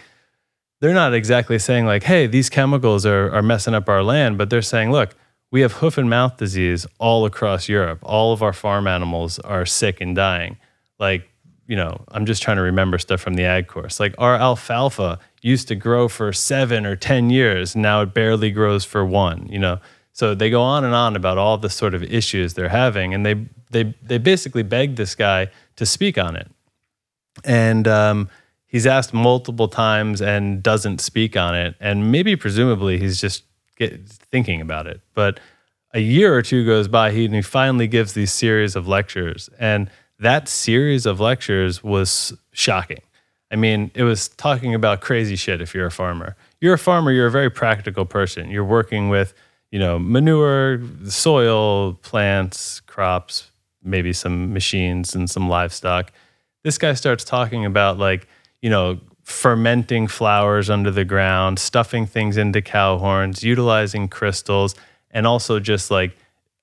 they're not exactly saying like, hey, these chemicals are are messing up our land, but they're saying, look, we have hoof and mouth disease all across Europe. All of our farm animals are sick and dying. Like you know, I'm just trying to remember stuff from the ag course. Like our alfalfa used to grow for seven or 10 years. Now it barely grows for one, you know. So they go on and on about all the sort of issues they're having. And they, they, they basically beg this guy to speak on it. And um, he's asked multiple times and doesn't speak on it. And maybe presumably he's just get, thinking about it. But a year or two goes by, he, and he finally gives these series of lectures. And that series of lectures was shocking. I mean, it was talking about crazy shit if you're a farmer. You're a farmer, you're a very practical person. You're working with, you know, manure, soil, plants, crops, maybe some machines and some livestock. This guy starts talking about like, you know, fermenting flowers under the ground, stuffing things into cow horns, utilizing crystals, and also just like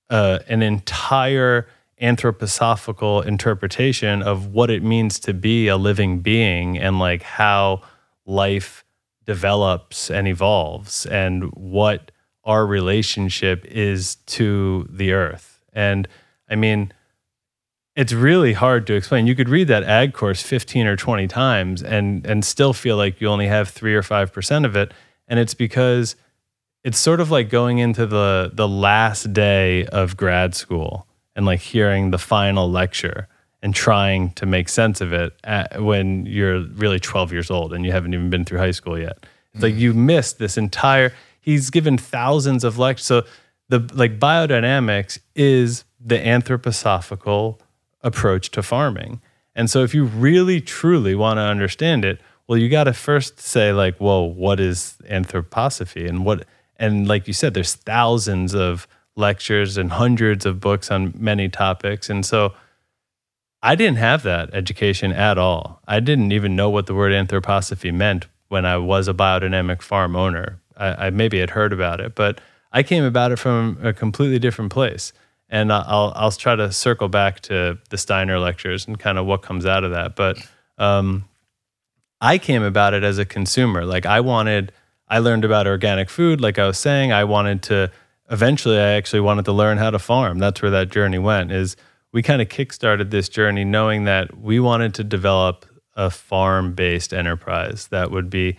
uh, an entire anthroposophical interpretation of what it means to be a living being and like how life develops and evolves and what our relationship is to the earth. And I mean, it's really hard to explain. You could read that ag course 15 or 20 times and and still feel like you only have 3 or 5% of it and it's because it's sort of like going into the the last day of grad school and like hearing the final lecture and trying to make sense of it at, when you're really 12 years old and you haven't even been through high school yet. It's mm like you missed this entire. He's given thousands of lectures. So the like biodynamics is the anthroposophical approach to farming. And so if you really truly want to understand it, well, you got to first say like, well, what is anthroposophy and what and like you said, there's thousands of lectures and hundreds of books on many topics. And so I didn't have that education at all. I didn't even know what the word anthroposophy meant when I was a biodynamic farm owner. I, I maybe had heard about it, but I came about it from a completely different place. And I'll I'll try to circle back to the Steiner lectures and kind of what comes out of that. But um, I came about it as a consumer. Like I wanted, I learned about organic food. Like I was saying, I wanted to eventually I actually wanted to learn how to farm. That's where that journey went. Is we kind of kickstarted this journey knowing that we wanted to develop a farm-based enterprise that would be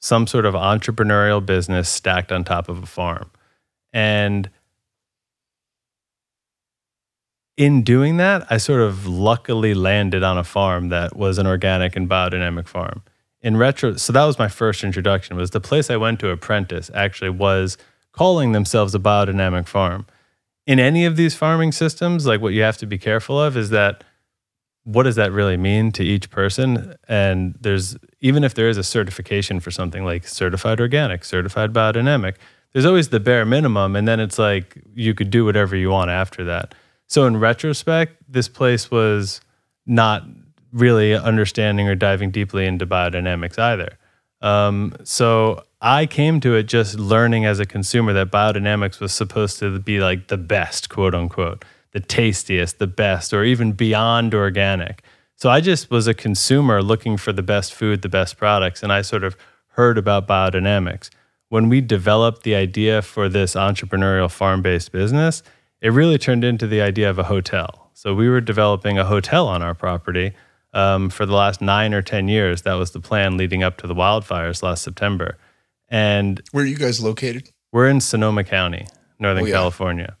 some sort of entrepreneurial business stacked on top of a farm. And in doing that, I sort of luckily landed on a farm that was an organic and biodynamic farm. In retro, so that was my first introduction. Was the place I went to apprentice actually was calling themselves a biodynamic farm. In any of these farming systems, like what you have to be careful of is that what does that really mean to each person? And there's even if there is a certification for something like certified organic, certified biodynamic, there's always the bare minimum. And then it's like you could do whatever you want after that. So in retrospect, this place was not really understanding or diving deeply into biodynamics either. Um, so I came to it just learning as a consumer that biodynamics was supposed to be like the best, quote unquote, the tastiest, the best, or even beyond organic. So I just was a consumer looking for the best food, the best products, and I sort of heard about biodynamics. When we developed the idea for this entrepreneurial farm based business, it really turned into the idea of a hotel. So we were developing a hotel on our property um, for the last nine or 10 years. That was the plan leading up to the wildfires last September. And where are you guys located? We're in Sonoma County, Northern oh, yeah. California.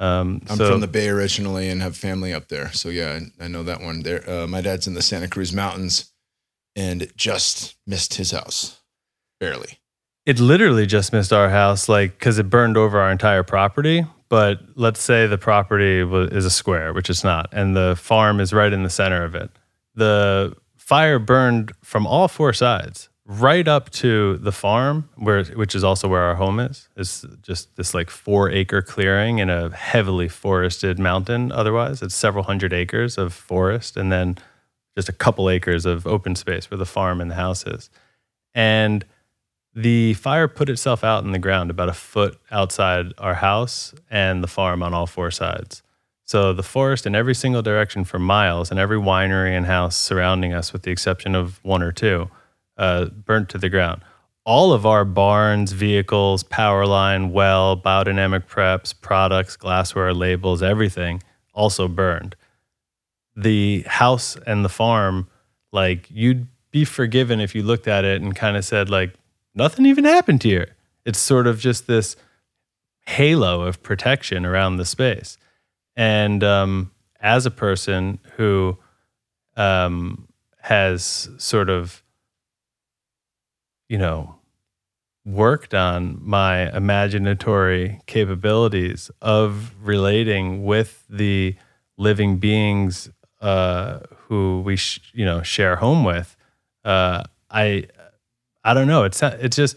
Um, I'm so, from the Bay originally and have family up there. So yeah, I, I know that one. There, uh, my dad's in the Santa Cruz Mountains, and just missed his house, barely. It literally just missed our house, like because it burned over our entire property. But let's say the property is a square, which it's not, and the farm is right in the center of it the fire burned from all four sides. Right up to the farm, where which is also where our home is. is just this like four acre clearing in a heavily forested mountain. Otherwise, it's several hundred acres of forest, and then just a couple acres of open space where the farm and the house is. And the fire put itself out in the ground about a foot outside our house and the farm on all four sides. So the forest in every single direction for miles, and every winery and house surrounding us, with the exception of one or two, uh, burnt to the ground. All of our barns, vehicles, power line, well, biodynamic preps, products, glassware, labels, everything also burned. The house and the farm, like you'd be forgiven if you looked at it and kind of said, like, nothing even happened here. It's sort of just this halo of protection around the space. And um, as a person who um, has sort of, you know, worked on my imaginatory capabilities of relating with the living beings uh, who we, sh- you know, share home with, uh, I, I don't know. It's it's just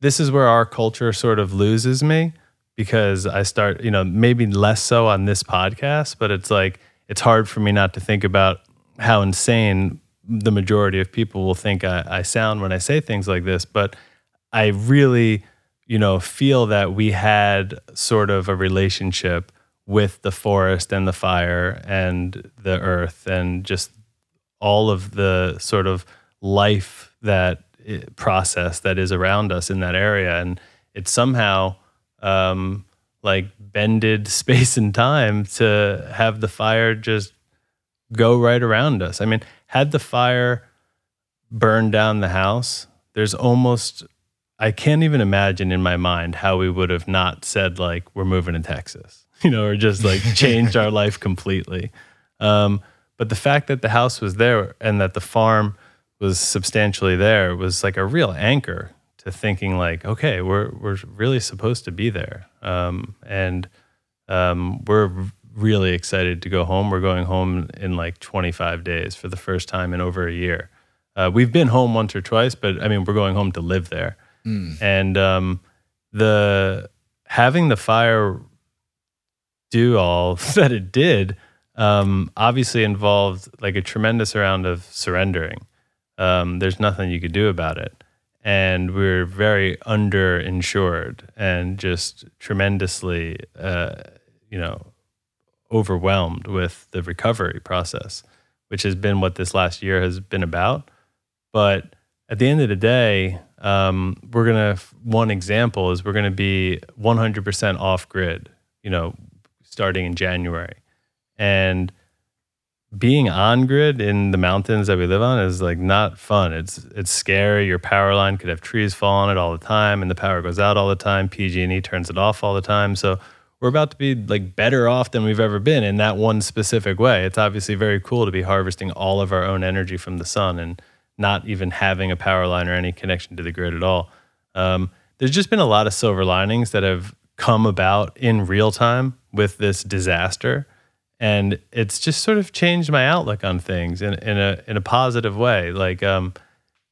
this is where our culture sort of loses me because I start, you know, maybe less so on this podcast, but it's like it's hard for me not to think about how insane the majority of people will think I, I sound when I say things like this. But I really, you know, feel that we had sort of a relationship with the forest and the fire and the earth and just all of the sort of life that eh, process that is around us in that area and it somehow um, like bended space and time to have the fire just go right around us. I mean, had the fire burned down the house, there's almost I can't even imagine in my mind how we would have not said like we're moving to Texas, you know, or just like changed our life completely. Um, but the fact that the house was there and that the farm was substantially there was like a real anchor to thinking like, okay, we're we're really supposed to be there, um, and um, we're really excited to go home. We're going home in like 25 days for the first time in over a year. Uh, we've been home once or twice, but I mean, we're going home to live there, mm. and um, the having the fire do all that it did um, obviously involved like a tremendous amount of surrendering. Um, there's nothing you could do about it and we're very underinsured and just tremendously, uh, you know, overwhelmed with the recovery process, which has been what this last year has been about. But at the end of the day, um, we're gonna. One example is we're gonna be 100% off grid. You know, starting in January, and being on grid in the mountains that we live on is like not fun. It's it's scary. Your power line could have trees fall on it all the time, and the power goes out all the time. PG&E turns it off all the time. So we're about to be like better off than we've ever been in that one specific way. It's obviously very cool to be harvesting all of our own energy from the sun and not even having a power line or any connection to the grid at all. Um, there's just been a lot of silver linings that have come about in real time with this disaster and it's just sort of changed my outlook on things in, in a in a positive way. Like um,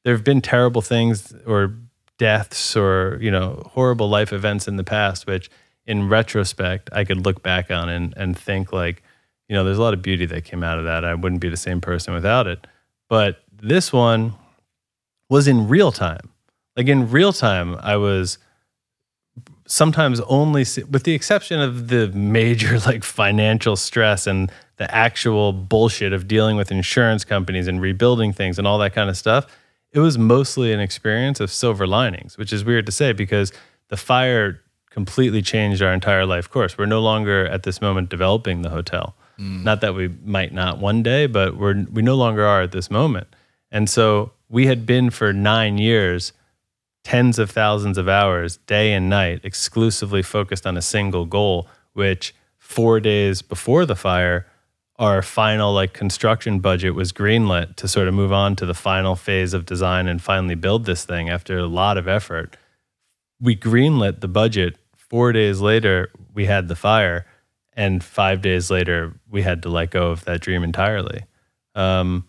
there have been terrible things or deaths or you know horrible life events in the past, which in retrospect I could look back on and and think like you know there's a lot of beauty that came out of that. I wouldn't be the same person without it. But this one was in real time. Like in real time, I was sometimes only with the exception of the major like financial stress and the actual bullshit of dealing with insurance companies and rebuilding things and all that kind of stuff it was mostly an experience of silver linings which is weird to say because the fire completely changed our entire life course we're no longer at this moment developing the hotel mm. not that we might not one day but we're we no longer are at this moment and so we had been for 9 years tens of thousands of hours, day and night, exclusively focused on a single goal, which four days before the fire, our final like construction budget was greenlit to sort of move on to the final phase of design and finally build this thing after a lot of effort. We greenlit the budget. Four days later, we had the fire, and five days later, we had to let go of that dream entirely. Um,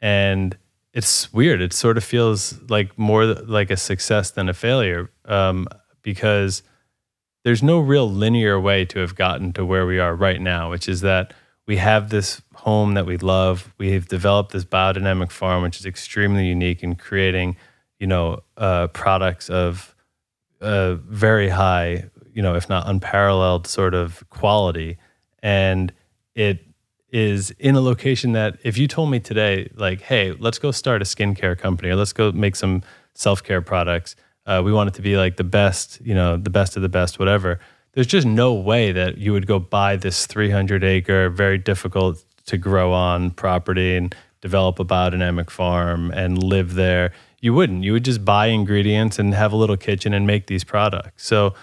and it's weird. It sort of feels like more like a success than a failure um, because there's no real linear way to have gotten to where we are right now, which is that we have this home that we love. We've developed this biodynamic farm, which is extremely unique in creating, you know, uh, products of uh, very high, you know, if not unparalleled sort of quality. And it is in a location that if you told me today, like, hey, let's go start a skincare company or let's go make some self care products, uh, we want it to be like the best, you know, the best of the best, whatever. There's just no way that you would go buy this 300 acre, very difficult to grow on property and develop a biodynamic farm and live there. You wouldn't. You would just buy ingredients and have a little kitchen and make these products. So,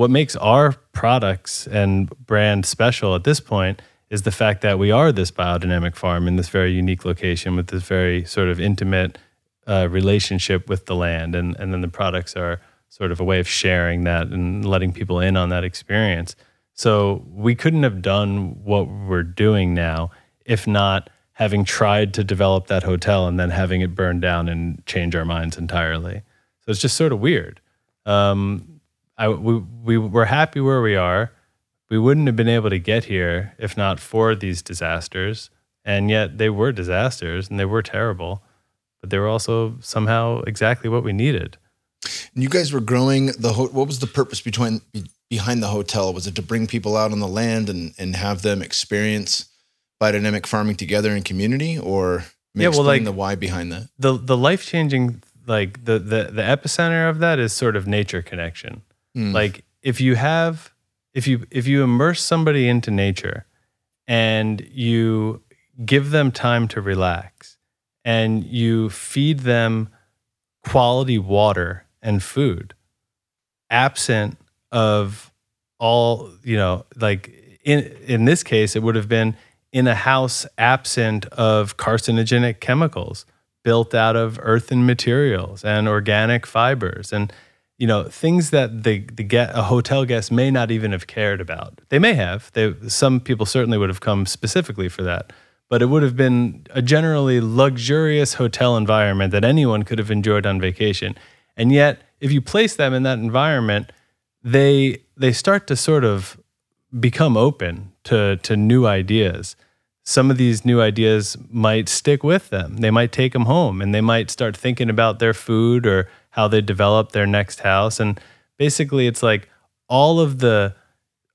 what makes our products and brand special at this point is the fact that we are this biodynamic farm in this very unique location with this very sort of intimate uh, relationship with the land, and and then the products are sort of a way of sharing that and letting people in on that experience. So we couldn't have done what we're doing now if not having tried to develop that hotel and then having it burn down and change our minds entirely. So it's just sort of weird. Um, I, we, we were happy where we are we wouldn't have been able to get here if not for these disasters. And yet they were disasters and they were terrible, but they were also somehow exactly what we needed. And you guys were growing the ho- what was the purpose between behind the hotel? Was it to bring people out on the land and and have them experience biodynamic farming together in community or yeah, well, like the why behind that? The the life changing like the the the epicenter of that is sort of nature connection. Mm. Like if you have if you if you immerse somebody into nature and you give them time to relax and you feed them quality water and food absent of all you know like in in this case it would have been in a house absent of carcinogenic chemicals built out of earthen materials and organic fibers and you know things that the the get a hotel guest may not even have cared about. They may have. They some people certainly would have come specifically for that, but it would have been a generally luxurious hotel environment that anyone could have enjoyed on vacation. And yet, if you place them in that environment, they they start to sort of become open to to new ideas. Some of these new ideas might stick with them. They might take them home and they might start thinking about their food or how they develop their next house. And basically it's like all of the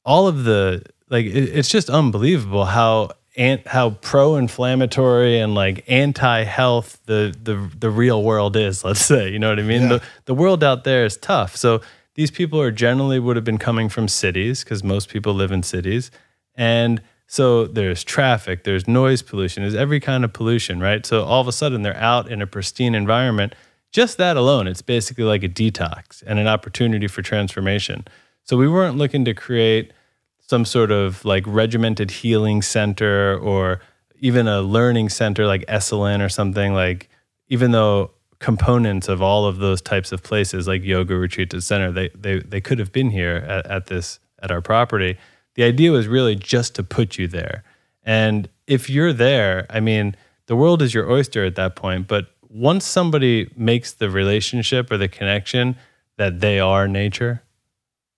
all of the like it, it's just unbelievable how and how pro-inflammatory and like anti-health the the the real world is let's say you know what i mean? Yeah. the the world out there is tough. So these people are generally would have been coming from cities because most people live in cities. And so there's traffic there's noise pollution there's every kind of pollution right? So all of a sudden they're out in a pristine environment just that alone, it's basically like a detox and an opportunity for transformation. So we weren't looking to create some sort of like regimented healing center or even a learning center like Esalen or something like even though components of all of those types of places like yoga retreat and center they, they they could have been here at, at this at our property the idea was really just to put you there and if you're there i mean the world is your oyster at that point but once somebody makes the relationship or the connection that they are nature,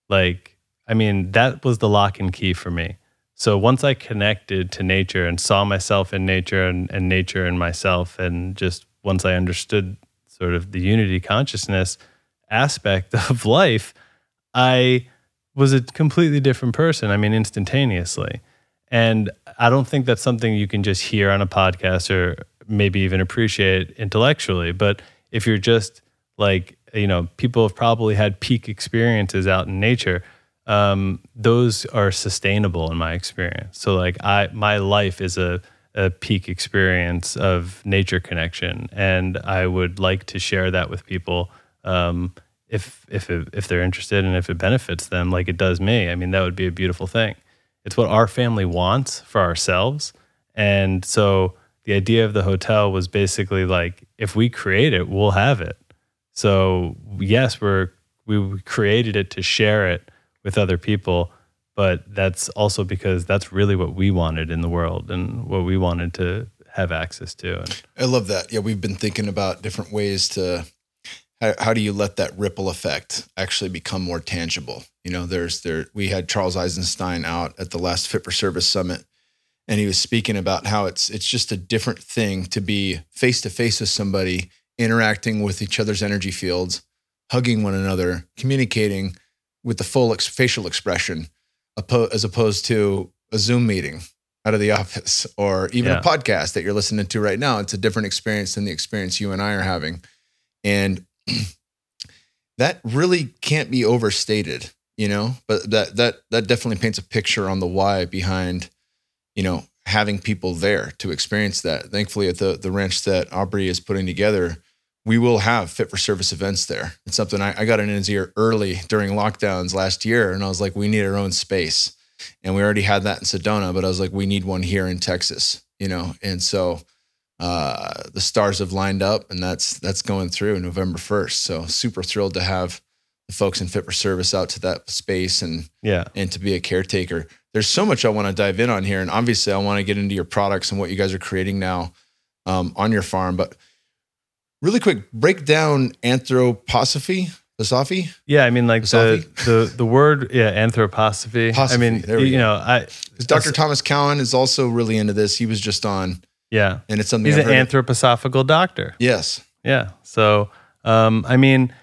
like, I mean, that was the lock and key for me. So once I connected to nature and saw myself in nature and, and nature in myself, and just once I understood sort of the unity consciousness aspect of life, I was a completely different person. I mean, instantaneously. And I don't think that's something you can just hear on a podcast or maybe even appreciate intellectually. But if you're just like, you know, people have probably had peak experiences out in nature. Um, those are sustainable in my experience. So like I, my life is a, a peak experience of nature connection, and I would like to share that with people. Um, if if it, if they're interested and if it benefits them like it does me, I mean that would be a beautiful thing. It's what our family wants for ourselves, and so the idea of the hotel was basically like if we create it, we'll have it. So yes, we're we created it to share it with other people, but that's also because that's really what we wanted in the world and what we wanted to have access to. And, I love that. Yeah, we've been thinking about different ways to how, how do you let that ripple effect actually become more tangible? You know, there's there we had Charles Eisenstein out at the last Fit for Service summit and he was speaking about how it's it's just a different thing to be face to face with somebody interacting with each other's energy fields, hugging one another, communicating with the full ex- facial expression as opposed to a Zoom meeting out of the office or even yeah. a podcast that you're listening to right now. It's a different experience than the experience you and I are having. And that really can't be overstated, you know, but that that that definitely paints a picture on the why behind, you know, having people there to experience that. Thankfully at the the ranch that Aubrey is putting together, we will have fit for service events there. It's something I, I got in his ear early during lockdowns last year and I was like, we need our own space. And we already had that in Sedona, but I was like, we need one here in Texas, you know? And so uh, the stars have lined up, and that's that's going through November first. So super thrilled to have the folks in Fit for Service out to that space and yeah, and to be a caretaker. There's so much I want to dive in on here, and obviously I want to get into your products and what you guys are creating now um, on your farm. But really quick, break down anthroposophy. Philosophy? Yeah, I mean, like the, the the word, yeah, anthroposophy. Posophy, I mean, you go. know, I Dr. Thomas Cowan is also really into this. He was just on yeah. And it's something he's I've an anthroposophical doctor. Yes. Yeah. So, um, I mean,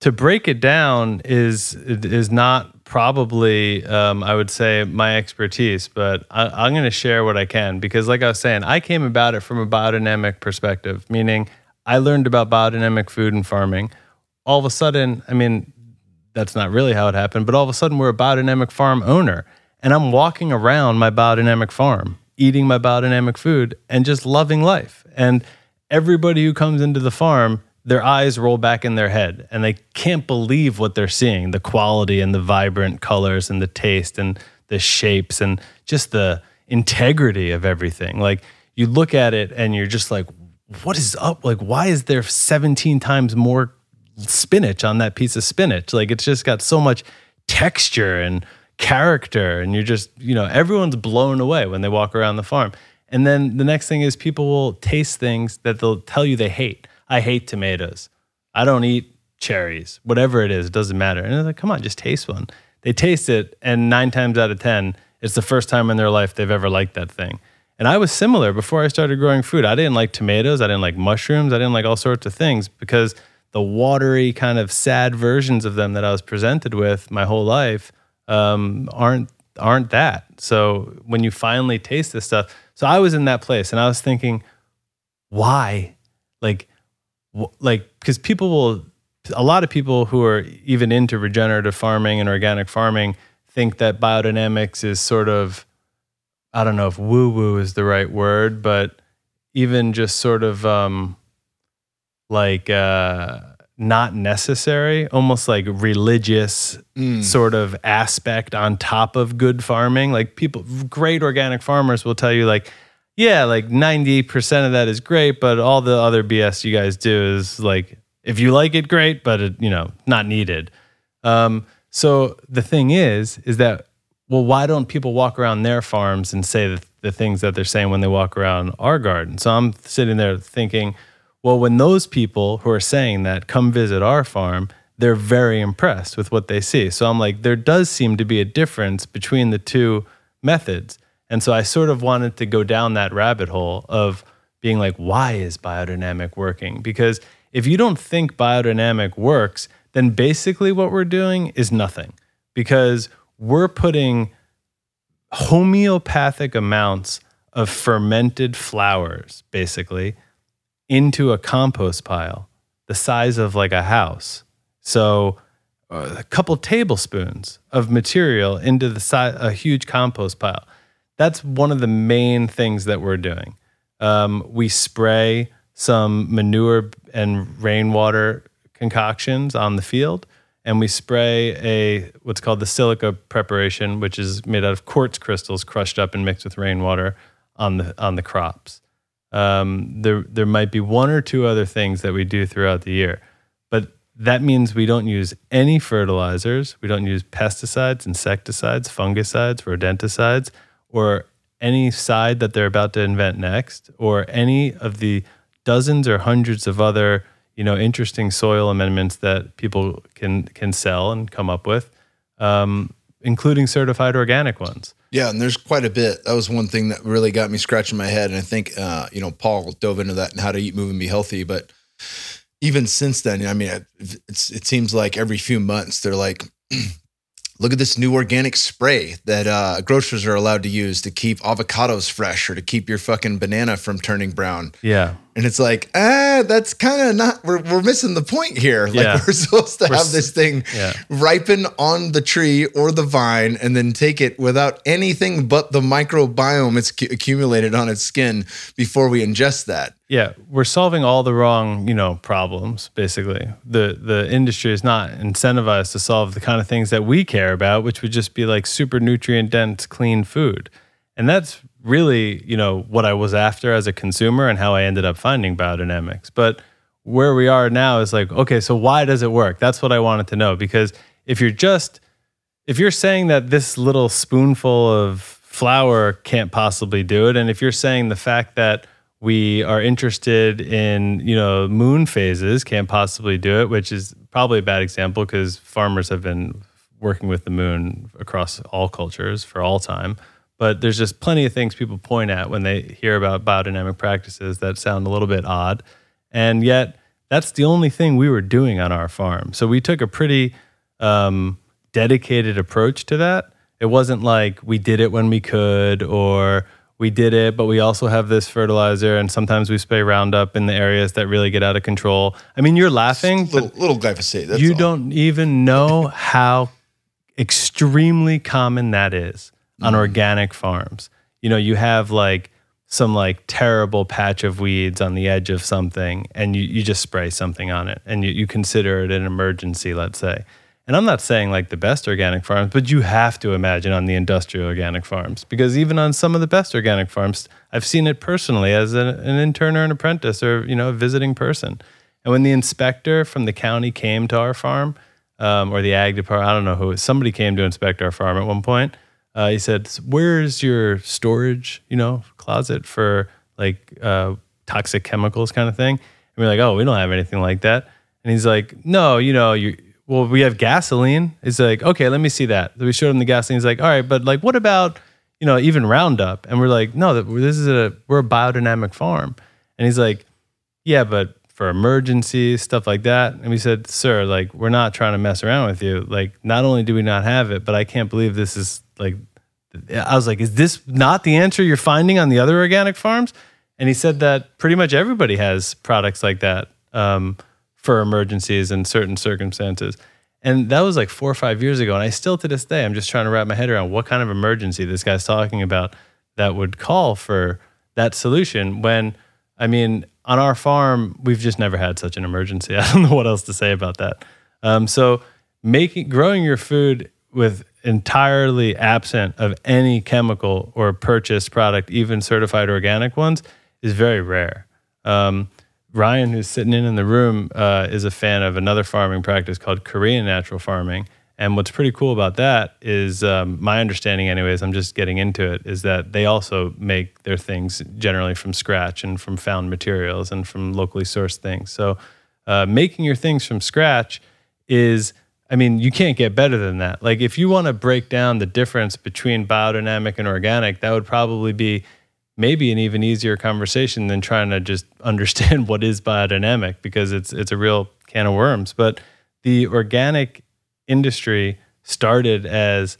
to break it down is is not probably um, I would say my expertise, but I, am going to share what I can because, like I was saying, I came about it from a biodynamic perspective, meaning I learned about biodynamic food and farming. All of a sudden, I mean, that's not really how it happened, but all of a sudden, we're a biodynamic farm owner, and I'm walking around my biodynamic farm eating my biodynamic food and just loving life. And everybody who comes into the farm, their eyes roll back in their head and they can't believe what they're seeing the quality and the vibrant colors and the taste and the shapes and just the integrity of everything. Like you look at it and you're just like, what is up? Like, why is there 17 times more spinach on that piece of spinach? Like, it's just got so much texture and character and you're just you know everyone's blown away when they walk around the farm and then the next thing is people will taste things that they'll tell you they hate i hate tomatoes. I don't eat cherries whatever it is it doesn't matter. And they're like come on just taste one. They taste it and nine times out of ten it's the first time in their life they've ever liked that thing. And i was similar before i started growing food. I didn't like tomatoes i didn't like mushrooms i didn't like all sorts of things because the watery kind of sad versions of them that i was presented with my whole life um, aren't aren't that. So when you finally taste this stuff, so I was in that place and I was thinking, why? Like, like because people will, a lot of people who are even into regenerative farming and organic farming think that biodynamics is sort of, I don't know if woo woo is the right word, but even just sort of um, like. Uh, not necessary, almost like religious mm. sort of aspect on top of good farming. Like people, great organic farmers will tell you, like, yeah, like 90% of that is great, but all the other BS you guys do is like, if you like it, great, but it, you know, not needed. Um, so the thing is, is that, well, why don't people walk around their farms and say the, the things that they're saying when they walk around our garden? So I'm sitting there thinking, well, when those people who are saying that come visit our farm, they're very impressed with what they see. So I'm like, there does seem to be a difference between the two methods. And so I sort of wanted to go down that rabbit hole of being like, why is biodynamic working? Because if you don't think biodynamic works, then basically what we're doing is nothing because we're putting homeopathic amounts of fermented flowers, basically, into a compost pile the size of like a house. So uh, a couple tablespoons of material into the size a huge compost pile. That's one of the main things that we're doing. Um, we spray some manure and rainwater concoctions on the field, and we spray a what's called the silica preparation, which is made out of quartz crystals crushed up and mixed with rainwater on the on the crops. Um, there there might be one or two other things that we do throughout the year, but that means we don't use any fertilizers, we don't use pesticides, insecticides, fungicides, rodenticides, or any side that they're about to invent next, or any of the dozens or hundreds of other you know interesting soil amendments that people can can sell and come up with, um, including certified organic ones. Yeah, and there's quite a bit. That was one thing that really got me scratching my head, and I think uh, you know Paul dove into that and how to eat, move, and be healthy. But even since then, I mean, it seems like every few months they're like, look at this new organic spray that uh, grocers are allowed to use to keep avocados fresh or to keep your fucking banana from turning brown. Yeah. And it's like, ah, that's kind of not, we're, we're missing the point here. Like, Yeah. we're supposed to We're have this thing Yeah. ripen on the tree or the vine and then take it without anything but the microbiome it's cu- accumulated on its skin before we ingest that. Yeah, we're solving all the wrong, you know, problems. Basically, the the industry is not incentivized to solve the kind of things that we care about, which would just be like super nutrient dense, clean food, and that's really, you know, what I was after as a consumer and how I ended up finding biodynamics. But where we are now is like, okay, so why does it work? That's what I wanted to know because if you're just if you're saying that this little spoonful of flour can't possibly do it, and if you're saying the fact that we are interested in, you know, moon phases can't possibly do it, which is probably a bad example because farmers have been working with the moon across all cultures for all time. But there's just plenty of things people point at when they hear about biodynamic practices that sound a little bit odd. And yet, that's the only thing we were doing on our farm. So we took a pretty um, dedicated approach to that. It wasn't like we did it when we could or we did it, but we also have this fertilizer and sometimes we spray Roundup in the areas that really get out of control. I mean, you're laughing, Little, little glyphosate. That's you all. don't even know how extremely common that is on Mm. organic farms. You know, you have like some like terrible patch of weeds on the edge of something and you, you just spray something on it and you, you consider it an emergency, let's say. And I'm not saying like the best organic farms, but you have to imagine on the industrial organic farms because even on some of the best organic farms, I've seen it personally as an, an intern or an apprentice or, you know, a visiting person. And when the inspector from the county came to our farm, um, or the ag department, I don't know who, somebody came to inspect our farm at one point. Uh, he said, "Where's your storage, you know, closet for like uh, toxic chemicals, kind of thing?" And we're like, "Oh, we don't have anything like that." And he's like, "No, you know, you well, we have gasoline." He's like, "Okay, let me see that." So we showed him the gasoline. He's like, "All right, but like, what about you know, even Roundup?" And we're like, "No, this is a we're a biodynamic farm." And he's like, yeah, but for emergencies, stuff like that. And we said, sir, like, we're not trying to mess around with you. Like, not only do we not have it, but I can't believe this is like, I was like, is this not the answer you're finding on the other organic farms? And he said that pretty much everybody has products like that um, for emergencies and certain circumstances. And that was like four or five years ago. And I still to this day, I'm just trying to wrap my head around what kind of emergency this guy's talking about that would call for that solution when I mean, on our farm, we've just never had such an emergency. I don't know what else to say about that. Um, so, making growing your food with entirely absent of any chemical or purchased product, even certified organic ones, is very rare. Um, Ryan, who's sitting in in the room, uh, is a fan of another farming practice called Korean natural farming. And what's pretty cool about that is um, my understanding, anyways, I'm just getting into it, is that they also make their things generally from scratch and from found materials and from locally sourced things. So uh, making your things from scratch is, I mean, you can't get better than that. Like if you want to break down the difference between biodynamic and organic, that would probably be maybe an even easier conversation than trying to just understand what is biodynamic because it's it's a real can of worms. But the organic industry started as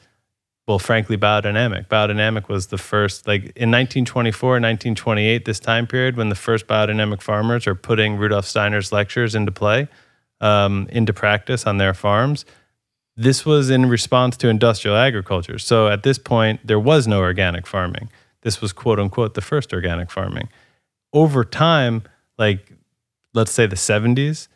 well frankly biodynamic. Biodynamic was the first like in 1924 1928 this time period when the first biodynamic farmers are putting rudolf steiner's lectures into play um, into practice on their farms. This was in response to industrial agriculture. So at this point there was no organic farming. This was quote unquote the first organic farming. Over time like let's say the 70s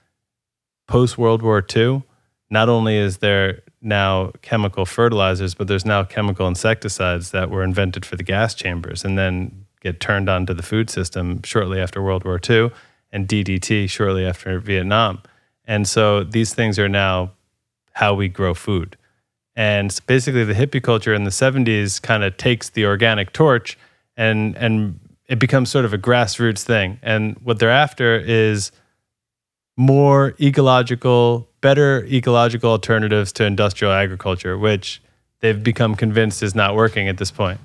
post world war ii not only is there now chemical fertilizers, but there's now chemical insecticides that were invented for the gas chambers and then get turned onto the food system shortly after World War II and DDT shortly after Vietnam. And so these things are now how we grow food. And basically, the hippie culture in the 70s kind of takes the organic torch and and it becomes sort of a grassroots thing. And what they're after is more ecological, better ecological alternatives to industrial agriculture, which they've become convinced is not working at this point.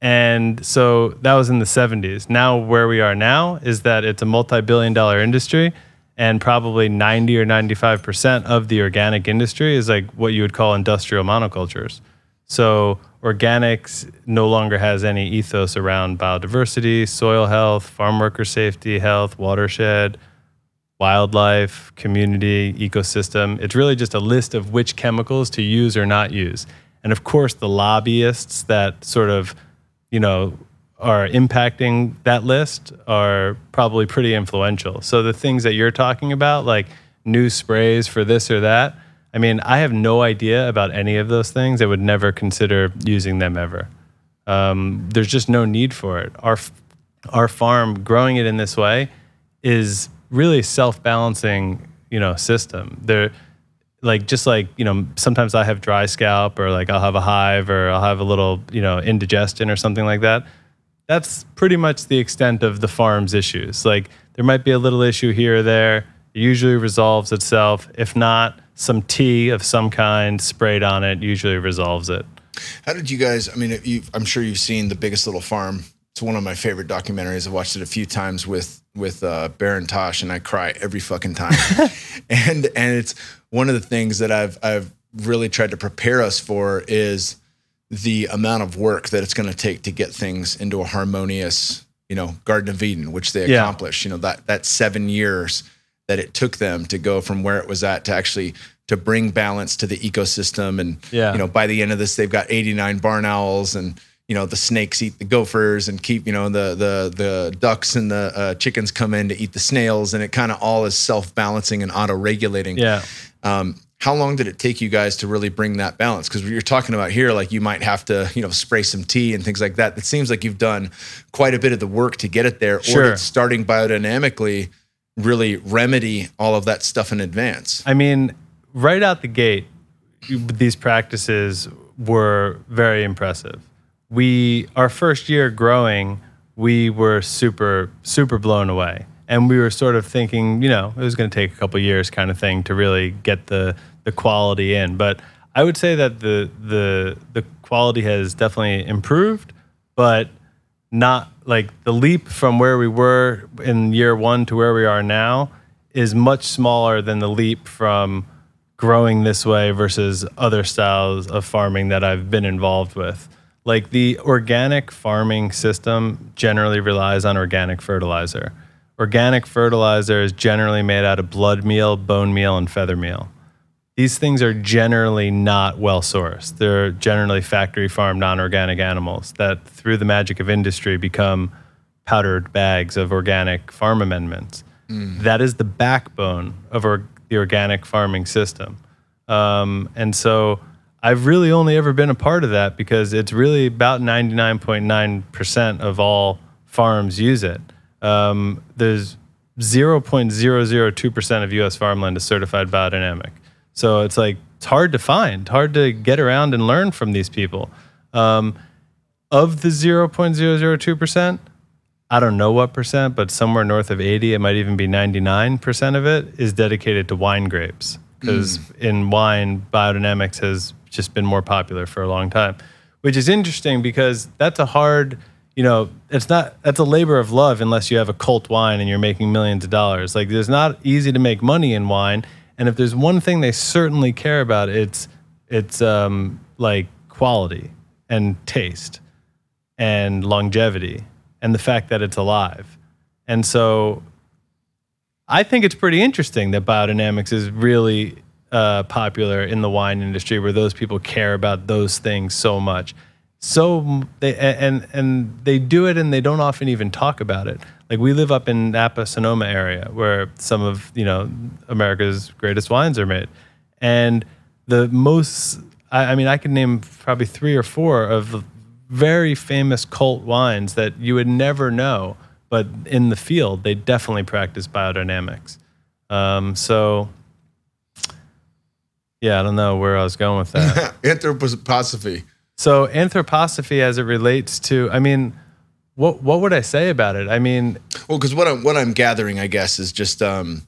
And so that was in the 70s. Now, where we are now is that it's a multi billion dollar industry, and probably 90 or 95% of the organic industry is like what you would call industrial monocultures. So, organics no longer has any ethos around biodiversity, soil health, farm worker safety, health, watershed, wildlife, community, ecosystem. It's really just a list of which chemicals to use or not use. And of course, the lobbyists that sort of, you know, are impacting that list are probably pretty influential. So the things that you're talking about, like new sprays for this or that, I mean, I have no idea about any of those things. I would never consider using them ever. Um, there's just no need for it. Our our farm growing it in this way is really self balancing, you know, system. There, like just like you know, sometimes I have dry scalp, or like I'll have a hive, or I'll have a little you know indigestion or something like that. That's pretty much the extent of the farm's issues. Like there might be a little issue here or there. It usually resolves itself. If not, some tea of some kind sprayed on it usually resolves it. How did you guys? I mean, I'm sure you've seen the Biggest Little Farm. It's one of my favorite documentaries. I've watched it a few times with with uh, Baron Tosh, and I cry every fucking time. and and it's one of the things that I've I've really tried to prepare us for is the amount of work that it's going to take to get things into a harmonious, you know, Garden of Eden, which they Yeah. accomplished. You know that that seven years that it took them to go from where it was at to actually to bring balance to the ecosystem and Yeah. you know by the end of this they've got 89 barn owls and you know the snakes eat the gophers and keep you know the the the ducks and the uh, chickens come in to eat the snails and it kind of all is self-balancing and auto-regulating Yeah. um, how long did it take you guys to really bring that balance because you're talking about here like you might have to you know spray some tea and things like that it seems like you've done quite a bit of the work to get it there or Sure. did starting biodynamically really remedy all of that stuff in advance I mean, right out the gate, these practices were very impressive. We, our first year growing, we were super, super blown away. And we were sort of thinking, you know, it was going to take a couple years kind of thing to really get the, the quality in. But I would say that the, the, the quality has definitely improved, but not like the leap from where we were in year one to where we are now is much smaller than the leap from growing this way versus other styles of farming that I've been involved with. Like the organic farming system generally relies on organic fertilizer. Organic fertilizer is generally made out of blood meal, bone meal, and feather meal these things are generally not well sourced. They're generally factory farmed non organic animals that, through the magic of industry, become powdered bags of organic farm amendments. That is the backbone of our, the organic farming system. Um, and so I've really only ever been a part of that because it's really about 99.9% of all farms use it. Um, there's 0.002% of US farmland is certified biodynamic. So it's like it's hard to find, hard to get around and learn from these people. Um, of the 0.002%, I don't know what percent, but somewhere north of 80, it might even be 99% of it is dedicated to wine grapes. Because in wine, biodynamics has just been more popular for a long time, which is interesting because that's a hard, you know, it's not, that's a labor of love unless you have a cult wine and you're making millions of dollars. Like, it's not easy to make money in wine. And if there's one thing they certainly care about, it's, it's um, like quality and taste and longevity and the fact that it's alive. And so I think it's pretty interesting that biodynamics is really uh, popular in the wine industry where those people care about those things so much. So they and and they do it and they don't often even talk about it. Like we live up in Napa Sonoma area where some of you know America's greatest wines are made, and the most I, I mean I could name probably three or four of very famous cult wines that you would never know, but in the field they definitely practice biodynamics. Um, so yeah, I don't know where I was going with that. anthroposophy So anthroposophy, as it relates to, I mean, what what would I say about it? I mean, Well, because what I'm what I'm gathering, I guess, is just um,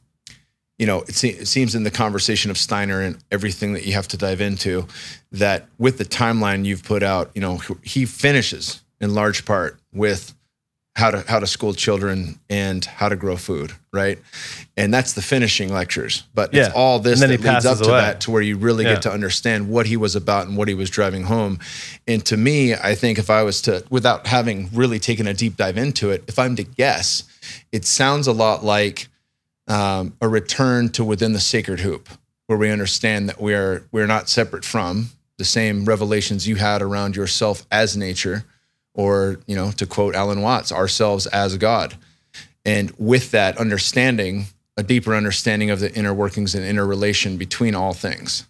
you know, it, se- it seems in the conversation of Steiner and everything that you have to dive into, that with the timeline you've put out, you know, he finishes in large part with how to how to school children and how to grow food, right? And that's the finishing lectures. But Yeah. it's all this that leads up to away. that to where you really Yeah. get to understand what he was about and what he was driving home. And to me, I think if I was to, without having really taken a deep dive into it, if I'm to guess, it sounds a lot like um, a return to within the sacred hoop, where we understand that we are we're not separate from the same revelations you had around yourself as nature, or you know, to quote Alan Watts, ourselves as God. And with that understanding, a deeper understanding of the inner workings and inner relation between all things.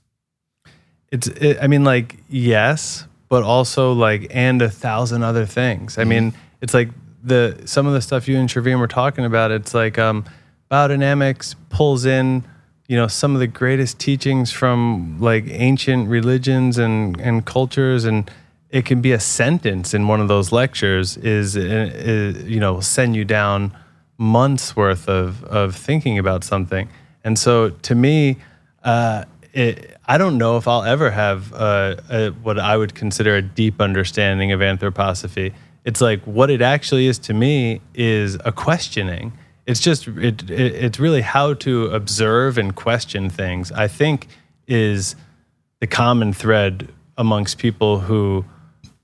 it's it, i mean like yes but also like and a thousand other things i mean it's like the some of the stuff you and Shavim were talking about it's like um biodynamics pulls in you know some of the greatest teachings from like ancient religions and and cultures and it can be a sentence in one of those lectures is, is you know send you down months worth of of thinking about something and so to me uh it, I don't know if I'll ever have uh, a, what I would consider a deep understanding of anthroposophy. It's like what it actually is to me is a questioning. It's just it, it it's really how to observe and question things. I think is the common thread amongst people who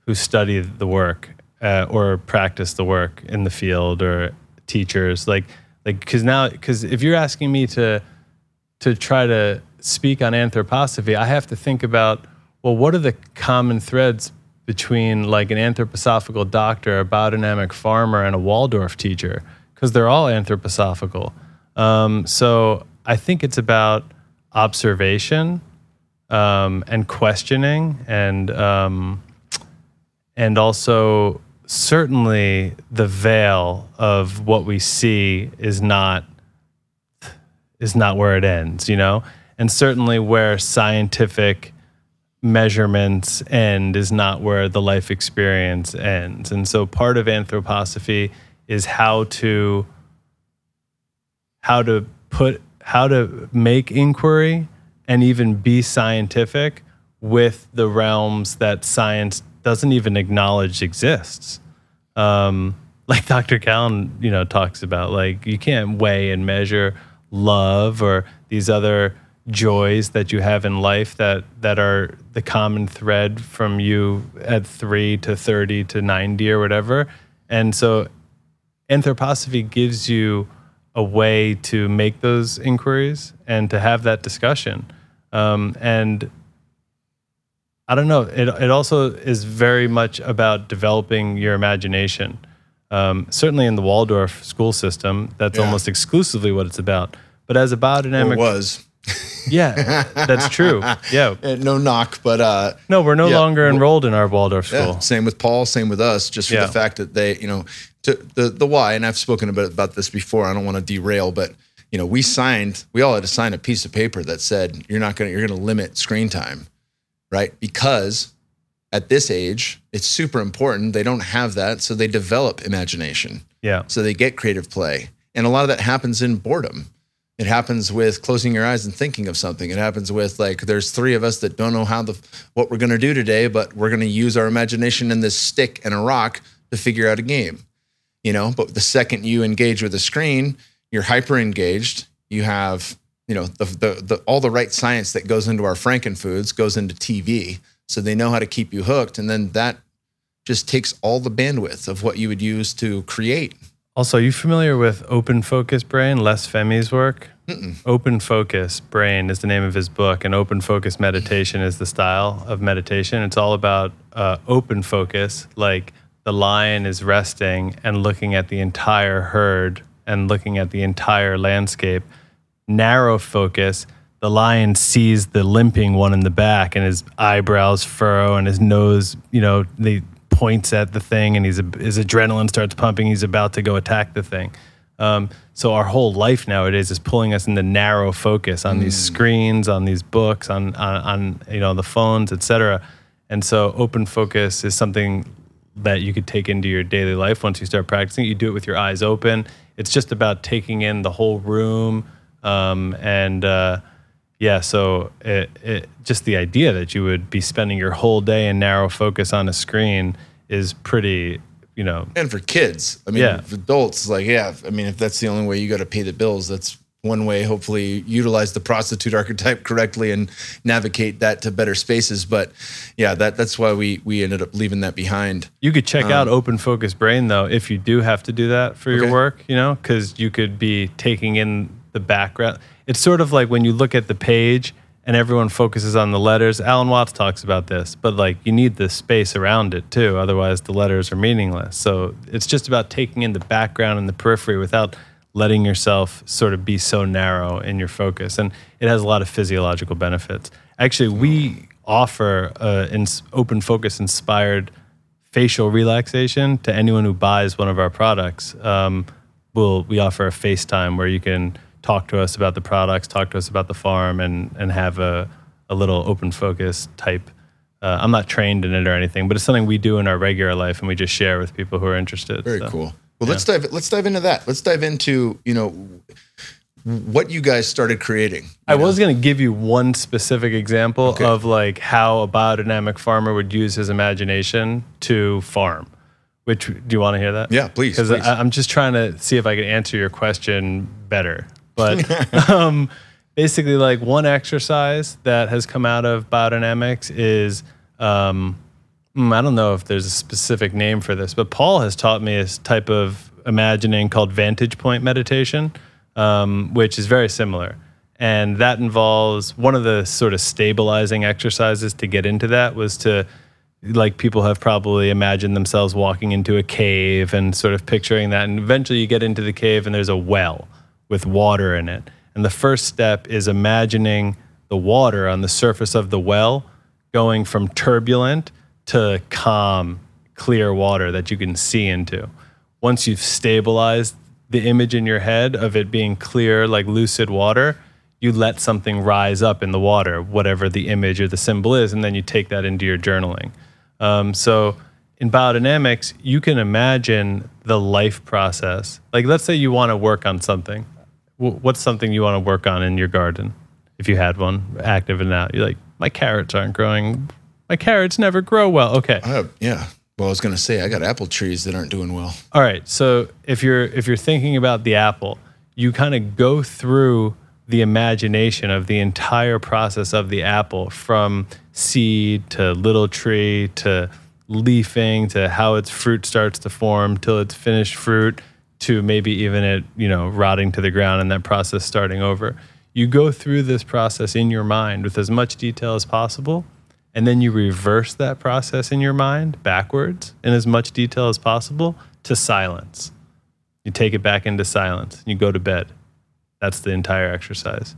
who study the work uh, or practice the work in the field or teachers like like because now because if you're asking me to to try to speak on anthroposophy, I have to think about well, what are the common threads between like an anthroposophical doctor, a biodynamic farmer, and a Waldorf teacher? Because they're all anthroposophical. Um, so I think it's about observation um, and questioning, and um, and also certainly the veil of what we see is not is not where it ends, you know? And certainly where scientific measurements end is not where the life experience ends. And so part of anthroposophy is how to how to put how to make inquiry and even be scientific with the realms that science doesn't even acknowledge exists um, like Dr. Callan, you know, talks about, like you can't weigh and measure love or these other joys that you have in life that that are the common thread from you at three to thirty to ninety or whatever. And so, anthroposophy gives you a way to make those inquiries and to have that discussion. Um, and I don't know. It it also is very much about developing your imagination. Um, certainly in the Waldorf school system, that's Yeah. almost exclusively what it's about. But as a biodynamic, was yeah, that's true. Yeah, Eh, no knock, but uh, no, we're no Yeah. longer enrolled in our Waldorf school. Yeah, same with Paul, same with us, just for the fact that they, you know, to the the why, and I've spoken a bit about this before. I don't want to derail, but you know, we signed, we all had to sign a piece of paper that said you're not gonna you're gonna limit screen time, right? Because at this age, it's super important. They don't have that, so they develop imagination. Yeah, So they get creative play. And a lot of that happens in boredom. It happens with closing your eyes and thinking of something. It happens with like there's three of us that don't know how the what we're going to do today, but we're going to use our imagination and this stick and a rock to figure out a game. You know, but the second you engage with a screen, you're hyper engaged. You have, you know, the, the the all the right science that goes into our frankenfoods goes into TV. So they know how to keep you hooked and then that just takes all the bandwidth of what you would use to create. Also, are you familiar with Open Focus Brain, Les Fehmi's work? Open Focus Brain is the name of his book, and Open Focus Meditation is the style of meditation. It's all about uh, open focus, like the lion is resting and looking at the entire herd and looking at the entire landscape. Narrow focus, the lion sees the limping one in the back, and his eyebrows furrow, and his nose, you know, they points at the thing, and he's his adrenaline starts pumping. He's about to go attack the thing. Um, so our whole life nowadays is pulling us into narrow focus on these screens, on these books, on, on on you know the phones, etc. And so open focus is something that you could take into your daily life once you start practicing. You do it with your eyes open. It's just about taking in the whole room. Um, and uh, yeah, so it, it, just the idea that you would be spending your whole day in narrow focus on a screen is pretty, you know. And for kids, I mean, Yeah. for adults, like, yeah, I mean, if that's the only way you got to pay the bills, that's one way. Hopefully, utilize the prostitute archetype correctly and navigate that to better spaces. But yeah, that that's why we we ended up leaving that behind. You could check out Open Focus Brain though if you do have to do that for your work, you know, because you could be taking in the background. It's sort of like when you look at the page and everyone focuses on the letters. Alan Watts talks about this, but like you need the space around it too, otherwise the letters are meaningless. So it's just about taking in the background and the periphery without letting yourself sort of be so narrow in your focus. And it has a lot of physiological benefits. Actually, we offer uh, open focus inspired facial relaxation to anyone who buys one of our products. Um, we'll, we offer a FaceTime where you can talk to us about the products, talk to us about the farm, and, and have a, a little open focus type. Uh, I'm not trained in it or anything, but it's something we do in our regular life and we just share with people who are interested. Very So, cool. Well, let's dive let's dive into that. Let's dive into you know what you guys started creating. I was going to give you one specific example Okay. of like how a biodynamic farmer would use his imagination to farm. Which do you want to hear that? Yeah, please, Because. I'm just trying to see if I can answer your question better. But um, basically, like one exercise that has come out of biodynamics is um, mm, I don't know if there's a specific name for this, but Paul has taught me a type of imagining called vantage point meditation, um, which is very similar. And that involves one of the sort of stabilizing exercises to get into that was to, like, people have probably imagined themselves walking into a cave and sort of picturing that. And eventually you get into the cave and there's a well with water in it. And the first step is imagining the water on the surface of the well going from turbulent to calm, clear water that you can see into. Once you've stabilized the image in your head of it being clear, like lucid water, you let something rise up in the water, whatever the image or the symbol is, and then you take that into your journaling. Um, so in biodynamics, you can imagine the life process. Like, let's say you want to work on something. Wh- What's something you want to work on in your garden? If you had one active and out, you're like, my carrots aren't growing. My carrots never grow well. Okay. Yeah. Well, I was going to say I got apple trees that aren't doing well. All right. So if you're if you're thinking about the apple, you kind of go through the imagination of the entire process of the apple from seed to little tree to leafing to how its fruit starts to form till it's finished fruit to maybe even it, you know, rotting to the ground and that process starting over. You go through this process in your mind with as much detail as possible and then you reverse that process in your mind backwards in as much detail as possible to silence. You take it back into silence. and You go to bed. That's the entire exercise.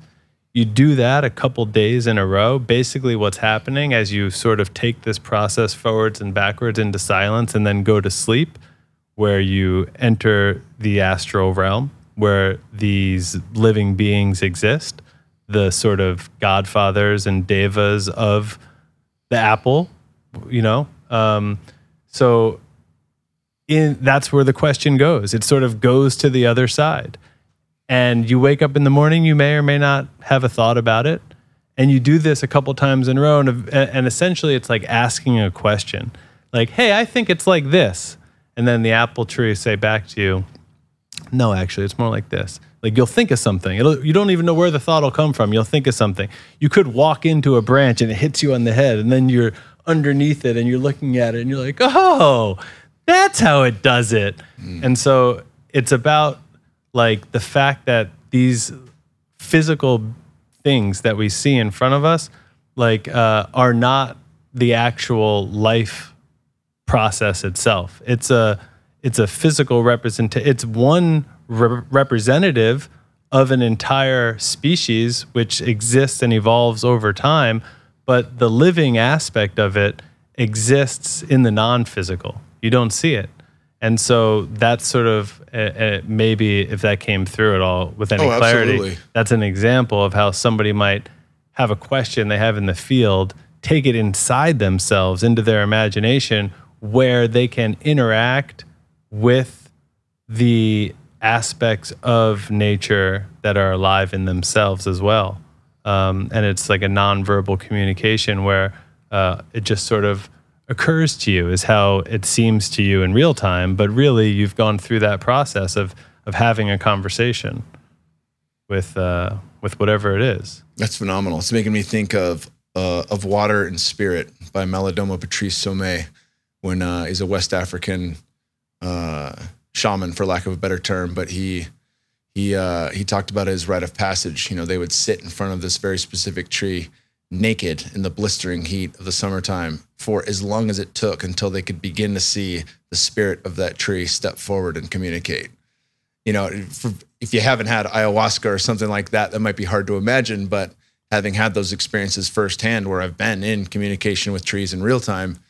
You do that a couple days in a row. Basically, what's happening as you sort of take this process forwards and backwards into silence and then go to sleep, where you enter the astral realm where these living beings exist, the sort of godfathers and devas of the apple, you know. Um, so in that's where the question goes. It sort of goes to the other side. And you wake up in the morning, you may or may not have a thought about it. And you do this a couple times in a row. And, and essentially, it's like asking a question like, hey, I think it's like this. And then the apple tree say back to you, no, actually, it's more like this. Like you'll think of something. It'll, you don't even know where the thought will come from. You'll think of something. You could walk into a branch and it hits you on the head, and then you're underneath it and you're looking at it and you're like, oh, that's how it does it. And so it's about like the fact that these physical things that we see in front of us, like, uh, are not the actual life process itself. It's a it's a physical representation. It's one re- representative of an entire species which exists and evolves over time, but the living aspect of it exists in the non-physical. You don't see it. And so that's sort of uh, maybe if that came through at all with any Oh, clarity, absolutely. that's an example of how somebody might have a question they have in the field, take it inside themselves into their imagination where they can interact with the aspects of nature that are alive in themselves as well. Um, and it's like a nonverbal communication where uh, it just sort of occurs to you, is how it seems to you in real time. But really, you've gone through that process of of having a conversation with uh, with whatever it is. That's phenomenal. It's making me think of uh, of Water and Spirit by Malidoma Patrice Somé, when uh, he's a West African uh, shaman, for lack of a better term, but he he uh, he talked about his rite of passage. You know, they would sit in front of this very specific tree, naked in the blistering heat of the summertime, for as long as it took until they could begin to see the spirit of that tree step forward and communicate. You know, for, if you haven't had ayahuasca or something like that, that might be hard to imagine. But having had those experiences firsthand, where I've been in communication with trees in real time,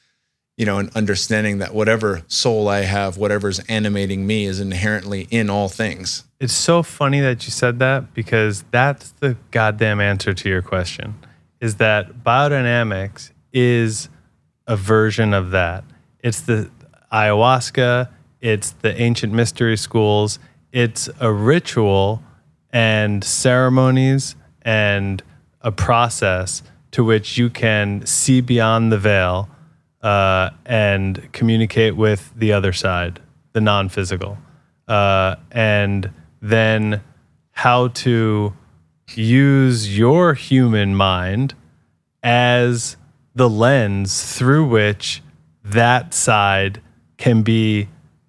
you know, and understanding that whatever soul I have, whatever's animating me is inherently in all things. It's so funny that you said that because that's the goddamn answer to your question is that biodynamics is a version of that. It's the ayahuasca, it's the ancient mystery schools, it's a ritual and ceremonies and a process to which you can see beyond the veil uh, and communicate with the other side, the non physical. Uh, and then how to use your human mind as the lens through which that side can be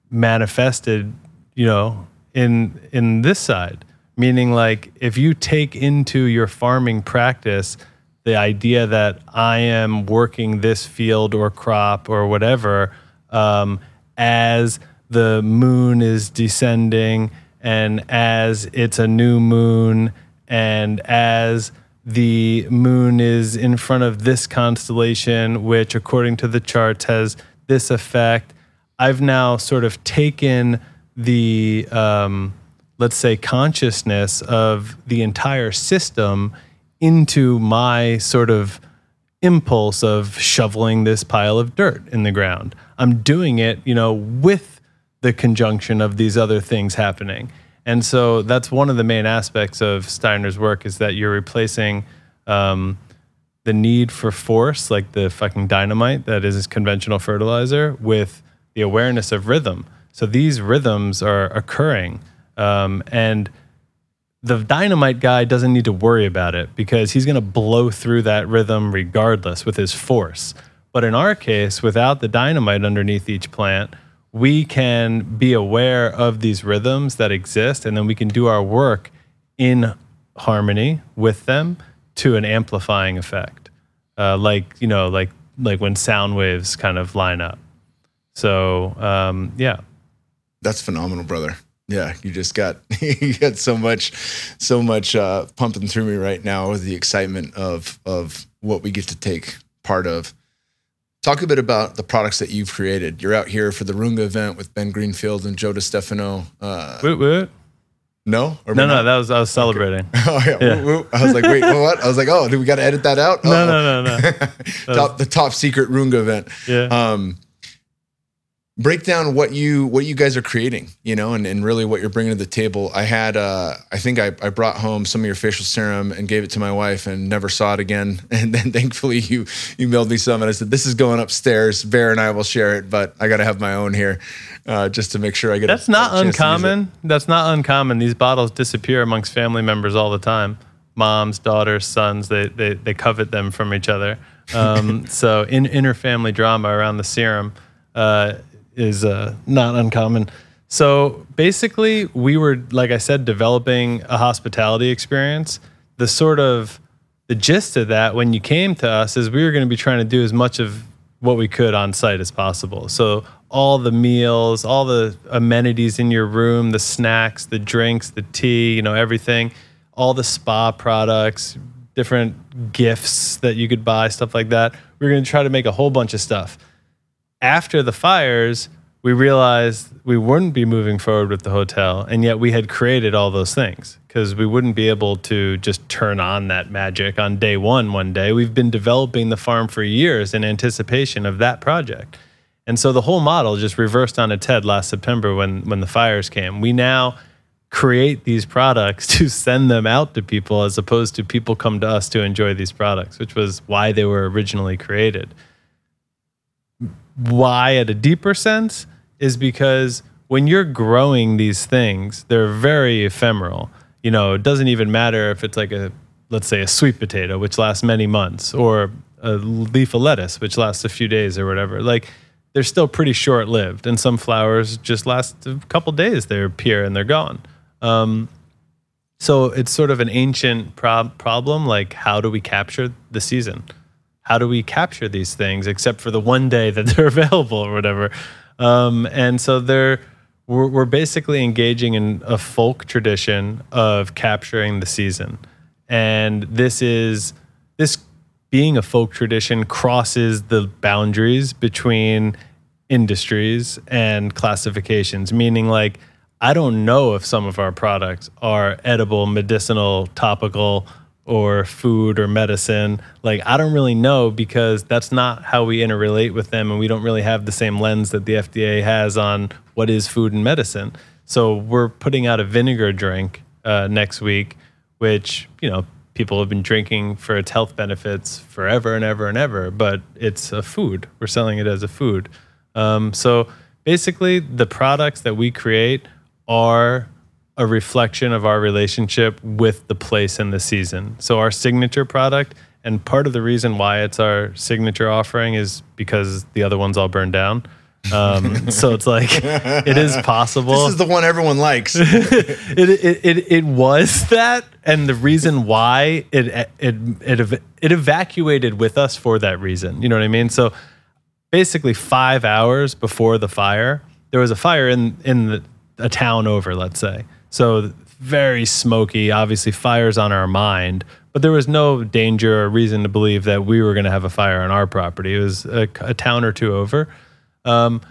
manifested, you know, in in this side. Meaning like if you take into your farming practice the idea that I am working this field or crop or whatever um, as the moon is descending and as it's a new moon and as the moon is in front of this constellation, which according to the charts has this effect. I've now sort of taken the, um, let's say, consciousness of the entire system into my sort of impulse of shoveling this pile of dirt in the ground. I'm doing it, you know, with the conjunction of these other things happening. And so that's one of the main aspects of Steiner's work is that you're replacing um, the need for force, like the fucking dynamite that is conventional fertilizer, with the awareness of rhythm. So these rhythms are occurring. Um, and the dynamite guy doesn't need to worry about it because he's going to blow through that rhythm regardless with his force. But in our case, without the dynamite underneath each plant, we can be aware of these rhythms that exist and then we can do our work in harmony with them to an amplifying effect. Uh, like, you know, like like when sound waves kind of line up. So, um, yeah. That's phenomenal, brother yeah you just got you got so much so much uh pumping through me right now with the excitement of of what we get to take part of. Talk a bit about the products that you've created. You're out here for the runga event with ben greenfield and joe DiStefano. uh woot. no? No no that was i was celebrating. Okay. oh yeah, yeah. I was like wait what i was like oh do we got to edit that out? No Uh-oh. no no no. Top, the top secret runga event. Yeah. Um break down what you what you guys are creating you know and, and really what you're bringing to the table. I had uh i think I, I brought home some of your facial serum and gave it to my wife and never saw it again. And then thankfully you you mailed me some and i said this is going upstairs. Bear and i will share it but i gotta have my own here uh, just to make sure i get it. that's a, not a uncommon. That's not uncommon. These bottles disappear amongst family members all the time. Moms daughters sons they they, they covet them from each other. Um, so in inner family drama around the serum uh, is uh, not uncommon. So basically, we were, like I said, developing a hospitality experience. The sort of the gist of that when you came to us is we were going to be trying to do as much of what we could on site as possible. So all the meals, all the amenities in your room, the snacks, the drinks, the tea, you know, everything, all the spa products, different gifts that you could buy, stuff like that. We we're going to try to make a whole bunch of stuff after the fires, we realized we wouldn't be moving forward with the hotel, and yet we had created all those things because we wouldn't be able to just turn on that magic on day one one day. We've been developing the farm for years in anticipation of that project. And so the whole model just reversed on its head last September when when the fires came. We now create these products to send them out to people as opposed to people come to us to enjoy these products, which was why they were originally created. Why, at a deeper sense, is because when you're growing these things, they're very ephemeral. You know, it doesn't even matter if it's like a, let's say, a sweet potato, which lasts many months, or a leaf of lettuce, which lasts a few days or whatever. Like, they're still pretty short lived. And some flowers just last a couple days, they appear and they're gone. Um, so it's sort of an ancient prob- problem. Like, how do we capture the season? How do we capture these things except for the one day that they're available or whatever? Um, and so they're we're, we're basically engaging in a folk tradition of capturing the season, and this is this being a folk tradition crosses the boundaries between industries and classifications, meaning like I don't know if some of our products are edible, medicinal, topical, or food or medicine. Like, I don't really know because that's not how we interrelate with them. And we don't really have the same lens that the FDA has on what is food and medicine. So, we're putting out a vinegar drink uh, next week, which, you know, people have been drinking for its health benefits forever and ever and ever, but it's a food. We're selling it as a food. Um, so, basically, the products that we create are a reflection of our relationship with the place and the season. So our signature product and part of the reason why it's our signature offering is because the other ones all burned down. Um, so it's like it is possible. This is the one everyone likes. it, it, it, it was that, and the reason why it, it it it evacuated with us for that reason. You know what I mean? So basically, five hours before the fire, there was a fire in in the, a town over, let's say. So very smoky, obviously fires on our mind, but there was no danger or reason to believe that we were going to have a fire on our property. It was a, a town or two over. Um,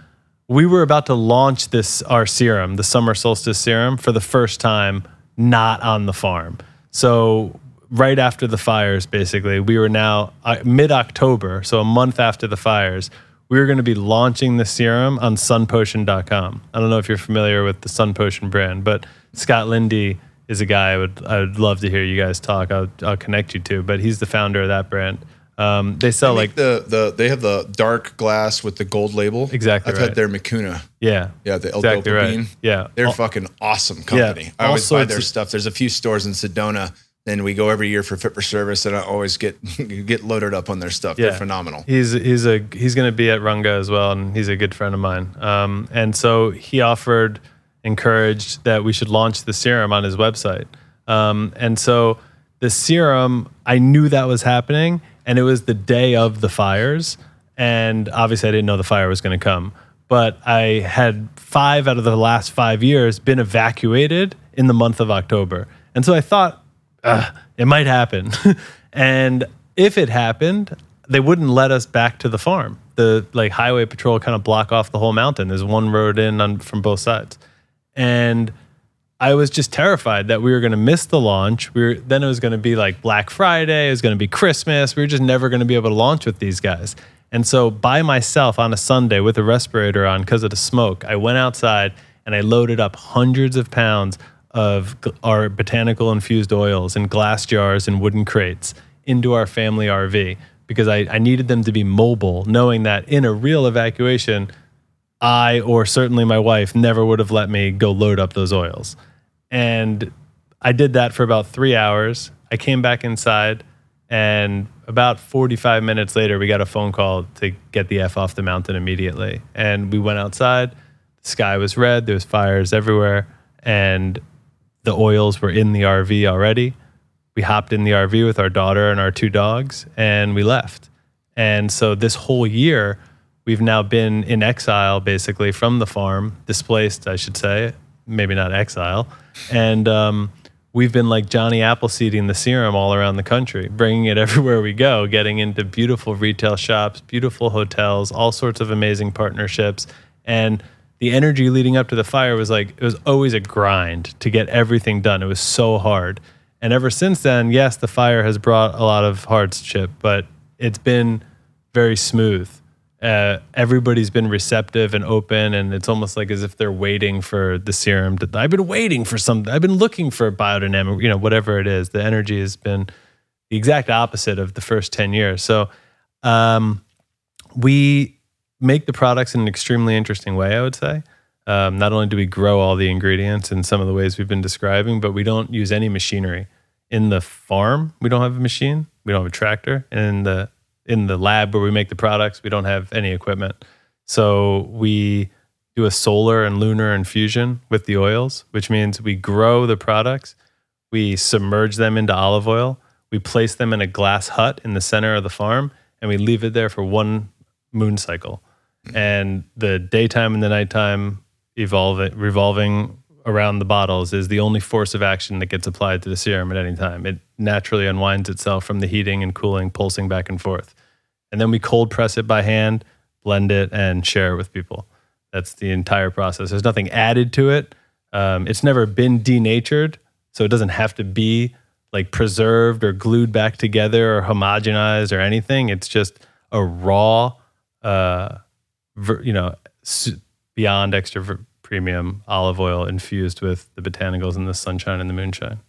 we were about to launch this our serum, the summer solstice serum, for the first time, not on the farm. So right after the fires, basically, we were now uh, mid October, so a month after the fires we are going to be launching the serum on sunpotion.com. I don't know if you're familiar with the Sun Potion brand, but Scott Lindy is a guy I would I would love to hear you guys talk. I'll, I'll connect you to, but he's the founder of that brand. Um, they sell like the the they have the dark glass with the gold label. Exactly I've right. had their Mucuna. yeah, Yeah, the El exactly Dopa right. bean. Yeah, They're All- fucking awesome company. I always buy their stuff. There's a few stores in Sedona, and we go every year for Fit for Service, and I always get get loaded up on their stuff. They're phenomenal. He's he's a he's going to be at Runga as well, and he's a good friend of mine. Um, and so he offered, encouraged that we should launch the serum on his website. Um, and so the serum, I knew that was happening, and it was the day of the fires, and obviously I didn't know the fire was going to come. But I had five out of the last five years been evacuated in the month of October, and so I thought it might happen. and if it happened, they wouldn't let us back to the farm. The like highway patrol kind of block off the whole mountain. There's one road in on, from both sides, and I was just terrified that we were going to miss the launch. We were then it was going to be like Black Friday. It was going to be Christmas. We were just never going to be able to launch with these guys. And so by myself on a Sunday with a respirator on because of the smoke, I went outside and I loaded up hundreds of pounds of our botanical infused oils in glass jars and wooden crates into our family RV because I, I needed them to be mobile, knowing that in a real evacuation, I or certainly my wife never would have let me go load up those oils. And I did that for about three hours. I came back inside, and about 45 minutes later, we got a phone call to get the F off the mountain immediately. And we went outside. The sky was red, there was fires everywhere, and the oils were in the RV already. We hopped in the RV with our daughter and our two dogs, and we left. And so this whole year, we've now been in exile basically from the farm, displaced, I should say, maybe not exile. And um, we've been like Johnny Appleseeding the serum all around the country, bringing it everywhere we go, getting into beautiful retail shops, beautiful hotels, all sorts of amazing partnerships. And the energy leading up to the fire was like, it was always a grind to get everything done. It was so hard. And ever since then, yes, the fire has brought a lot of hardship, but it's been very smooth. uh, everybody's been receptive and open, and it's almost like as if they're waiting for the serum. To, I've been waiting for something. I've been looking for biodynamic, you know, whatever it is. The energy has been the exact opposite of the first ten years. So, um, we make the products in an extremely interesting way. I would say. Um, not only do we grow all the ingredients in some of the ways we've been describing, but we don't use any machinery in the farm. We don't have a machine. We don't have a tractor. And in the in the lab where we make the products, we don't have any equipment. So we do a solar and lunar infusion with the oils, which means we grow the products, we submerge them into olive oil, we place them in a glass hut in the center of the farm, and we leave it there for one moon cycle. And the daytime and the nighttime evolving, revolving around the bottles is the only force of action that gets applied to the serum at any time. It naturally unwinds itself from the heating and cooling, pulsing back and forth. And then we cold press it by hand, blend it, and share it with people. That's the entire process. There's nothing added to it. Um, it's never been denatured, so it doesn't have to be like preserved or glued back together or homogenized or anything. It's just a raw, uh, you know, beyond extra premium olive oil infused with the botanicals and the sunshine and the moonshine.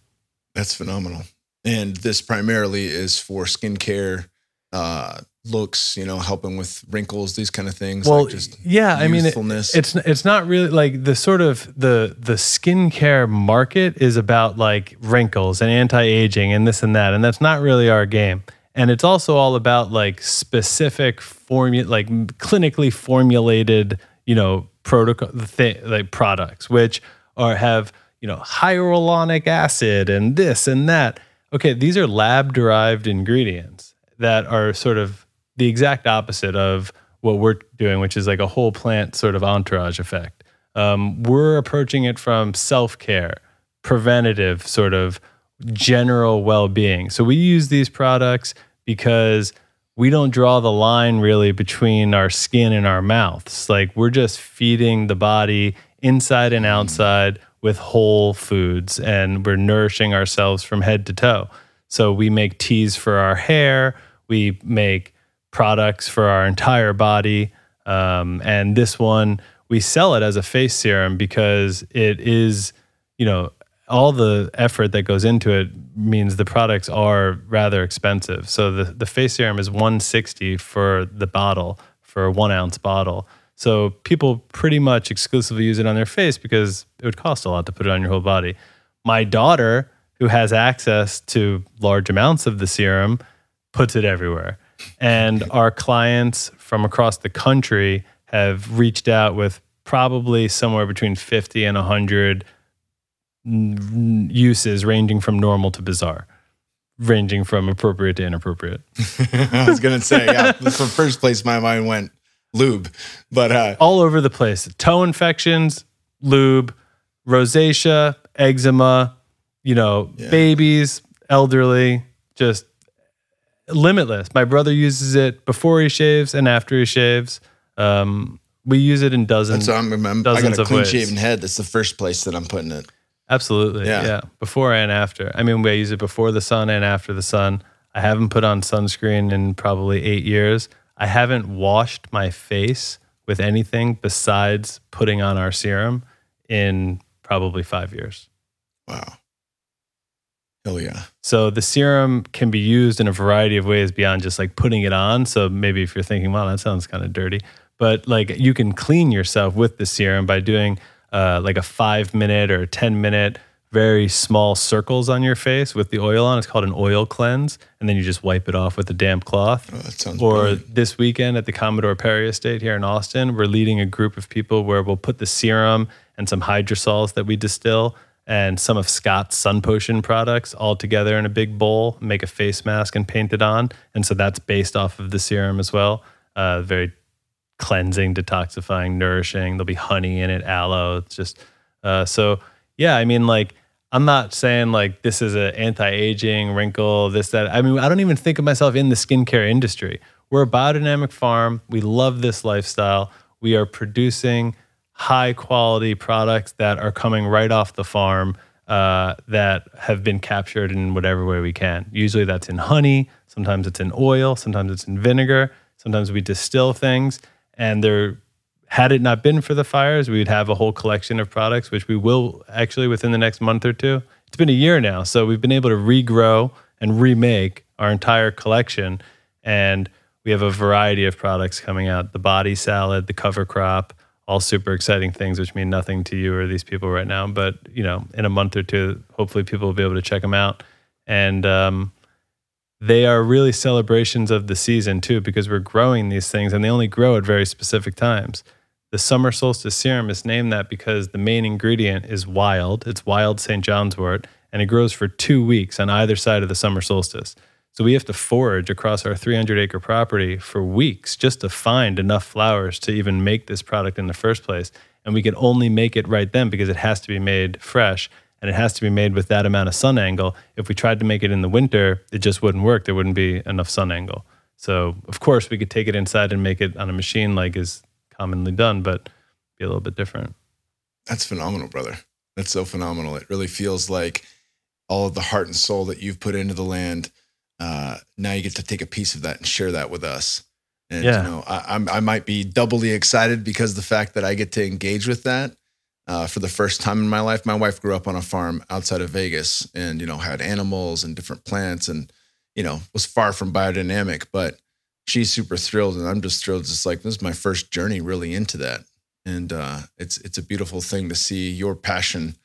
That's phenomenal. And this primarily is for skincare, uh, looks, you know, helping with wrinkles, these kind of things. Well, like yeah, I mean, it, it's it's not really like the sort of the the skincare market is about like wrinkles and anti aging and this and that, and that's not really our game. And it's also all about like specific formula, like clinically formulated, you know, protocol th- like products which are have you know hyaluronic acid and this and that. Okay these are lab derived ingredients that are sort of the exact opposite of what we're doing which is like a whole plant sort of entourage effect. Um, we're approaching it from self-care preventative sort of general well-being. So we use these products because we don't draw the line really between our skin and our mouths. Like we're just feeding the body inside and outside with whole foods and we're nourishing ourselves from head to toe. So we make teas for our hair, we make products for our entire body. Um, and this one, we sell it as a face serum because it is, you know, all the effort that goes into it means the products are rather expensive. So the, the face serum is 160 for the bottle, for a one ounce bottle. So people pretty much exclusively use it on their face because it would cost a lot to put it on your whole body. My daughter, who has access to large amounts of the serum, puts it everywhere. And our clients from across the country have reached out with probably somewhere between 50 and 100 uses ranging from normal to bizarre, ranging from appropriate to inappropriate. I was gonna say, yeah. the first place my mind went lube, but uh, all over the place: toe infections, lube, rosacea, eczema. You know, yeah. babies, elderly, just limitless. My brother uses it before he shaves and after he shaves. Um, we use it in dozens. That's, I'm, I'm, dozens I got a clean shaven head. That's the first place that I'm putting it. Absolutely. Yeah. yeah. Before and after. I mean, we use it before the sun and after the sun. I haven't put on sunscreen in probably eight years. I haven't washed my face with anything besides putting on our serum in probably five years. Wow. Hell yeah. So the serum can be used in a variety of ways beyond just like putting it on. So maybe if you're thinking, wow, that sounds kind of dirty, but like you can clean yourself with the serum by doing uh, like a five minute or 10 minute, very small circles on your face with the oil on. It's called an oil cleanse. And then you just wipe it off with a damp cloth. Oh, that sounds or brilliant. this weekend at the Commodore Perry Estate here in Austin, we're leading a group of people where we'll put the serum and some hydrosols that we distill and some of Scott's Sun Potion products all together in a big bowl, make a face mask and paint it on. And so that's based off of the serum as well. Uh, very cleansing, detoxifying, nourishing. There'll be honey in it, aloe. It's just uh, so yeah. I mean, like I'm not saying like this is an anti-aging wrinkle, this that. I mean, I don't even think of myself in the skincare industry. We're a biodynamic farm. We love this lifestyle. We are producing high quality products that are coming right off the farm uh, that have been captured in whatever way we can. Usually that's in honey, sometimes it's in oil, sometimes it's in vinegar Sometimes we distill things, and there, had it not been for the fires, we'd have a whole collection of products, which we will actually within the next month or two. It's been a year now, so we've been able to regrow and remake our entire collection, and we have a variety of products coming out: the body salad, the cover crop, all super exciting things, which mean nothing to you or these people right now. But you know, in a month or two, hopefully, people will be able to check them out, and um, they are really celebrations of the season too, because we're growing these things, and they only grow at very specific times. The summer solstice serum is named that because the main ingredient is wild. It's wild St. John's wort, and it grows for two weeks on either side of the summer solstice. So we have to forage across our 300 acre property for weeks just to find enough flowers to even make this product in the first place. And we can only make it right then because it has to be made fresh and it has to be made with that amount of sun angle. If we tried to make it in the winter, it just wouldn't work. There wouldn't be enough sun angle. So, of course, we could take it inside and make it on a machine like is commonly done, but be a little bit different. That's phenomenal, brother. That's so phenomenal. It really feels like all of the heart and soul that you've put into the land uh, now you get to take a piece of that and share that with us. And Yeah. you know, I, I'm I might be doubly excited because the fact that I get to engage with that uh, for the first time in my life. My wife grew up on a farm outside of Vegas, and you know had animals and different plants, and you know was far from biodynamic, but she's super thrilled, and I'm just thrilled. Just like this is my first journey really into that, and uh, it's it's a beautiful thing to see your passion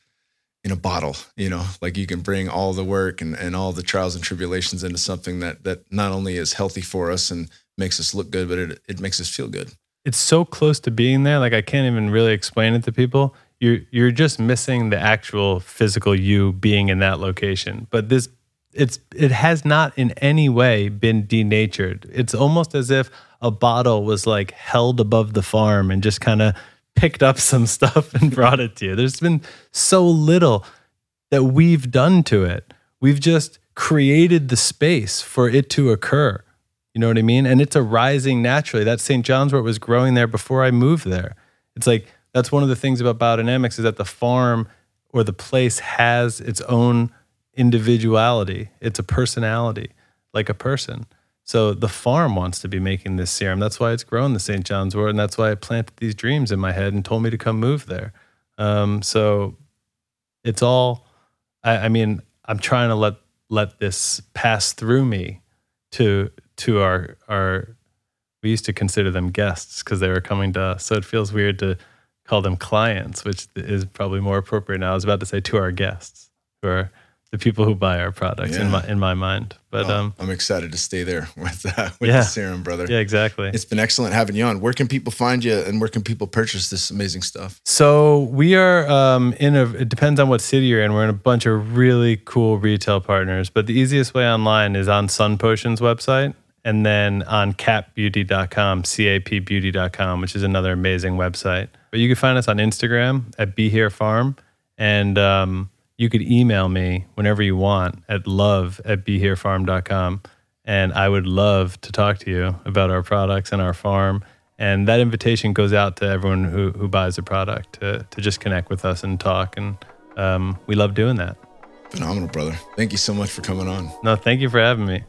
in a bottle you know like you can bring all the work and, and all the trials and tribulations into something that that not only is healthy for us and makes us look good but it, it makes us feel good it's so close to being there. Like I can't even really explain it to people. You're you're just missing the actual physical you being in that location. But this it's it has not in any way been denatured. It's almost as if a bottle was like held above the farm and just kind of picked up some stuff and brought it to you. There's been so little that we've done to it. We've just created the space for it to occur. You know what I mean? And it's arising naturally. That St. John's wort was growing there before I moved there. It's like that's one of the things about biodynamics is that the farm or the place has its own individuality. It's a personality, like a person. So the farm wants to be making this serum. That's why it's grown the St. John's wort, and that's why it planted these dreams in my head and told me to come move there. Um, so it's all. I, I mean, I'm trying to let let this pass through me to to our our. We used to consider them guests because they were coming to us. So it feels weird to call them clients, which is probably more appropriate now. I was about to say to our guests, who are the people who buy our products in my in my mind. But Well, um, i'm excited to stay there with that with Yeah. the serum brother yeah, exactly. it's been excellent having you on where can people find you and where can people purchase this amazing stuff So we are um, in a. It depends on what city you're in. We're in a bunch of really cool retail partners, but the easiest way online is on Sun Potion's website, and then on capbeauty.com, capbeauty.com, which is another amazing website. But you can find us on Instagram at Be Here Farm, and um, you could email me whenever you want at love at beherefarm.com. And I would love to talk to you about our products and our farm. And that invitation goes out to everyone who, who buys a product to, to just connect with us and talk. And um, we love doing that. phenomenal brother thank you so much for coming on No, thank you for having me.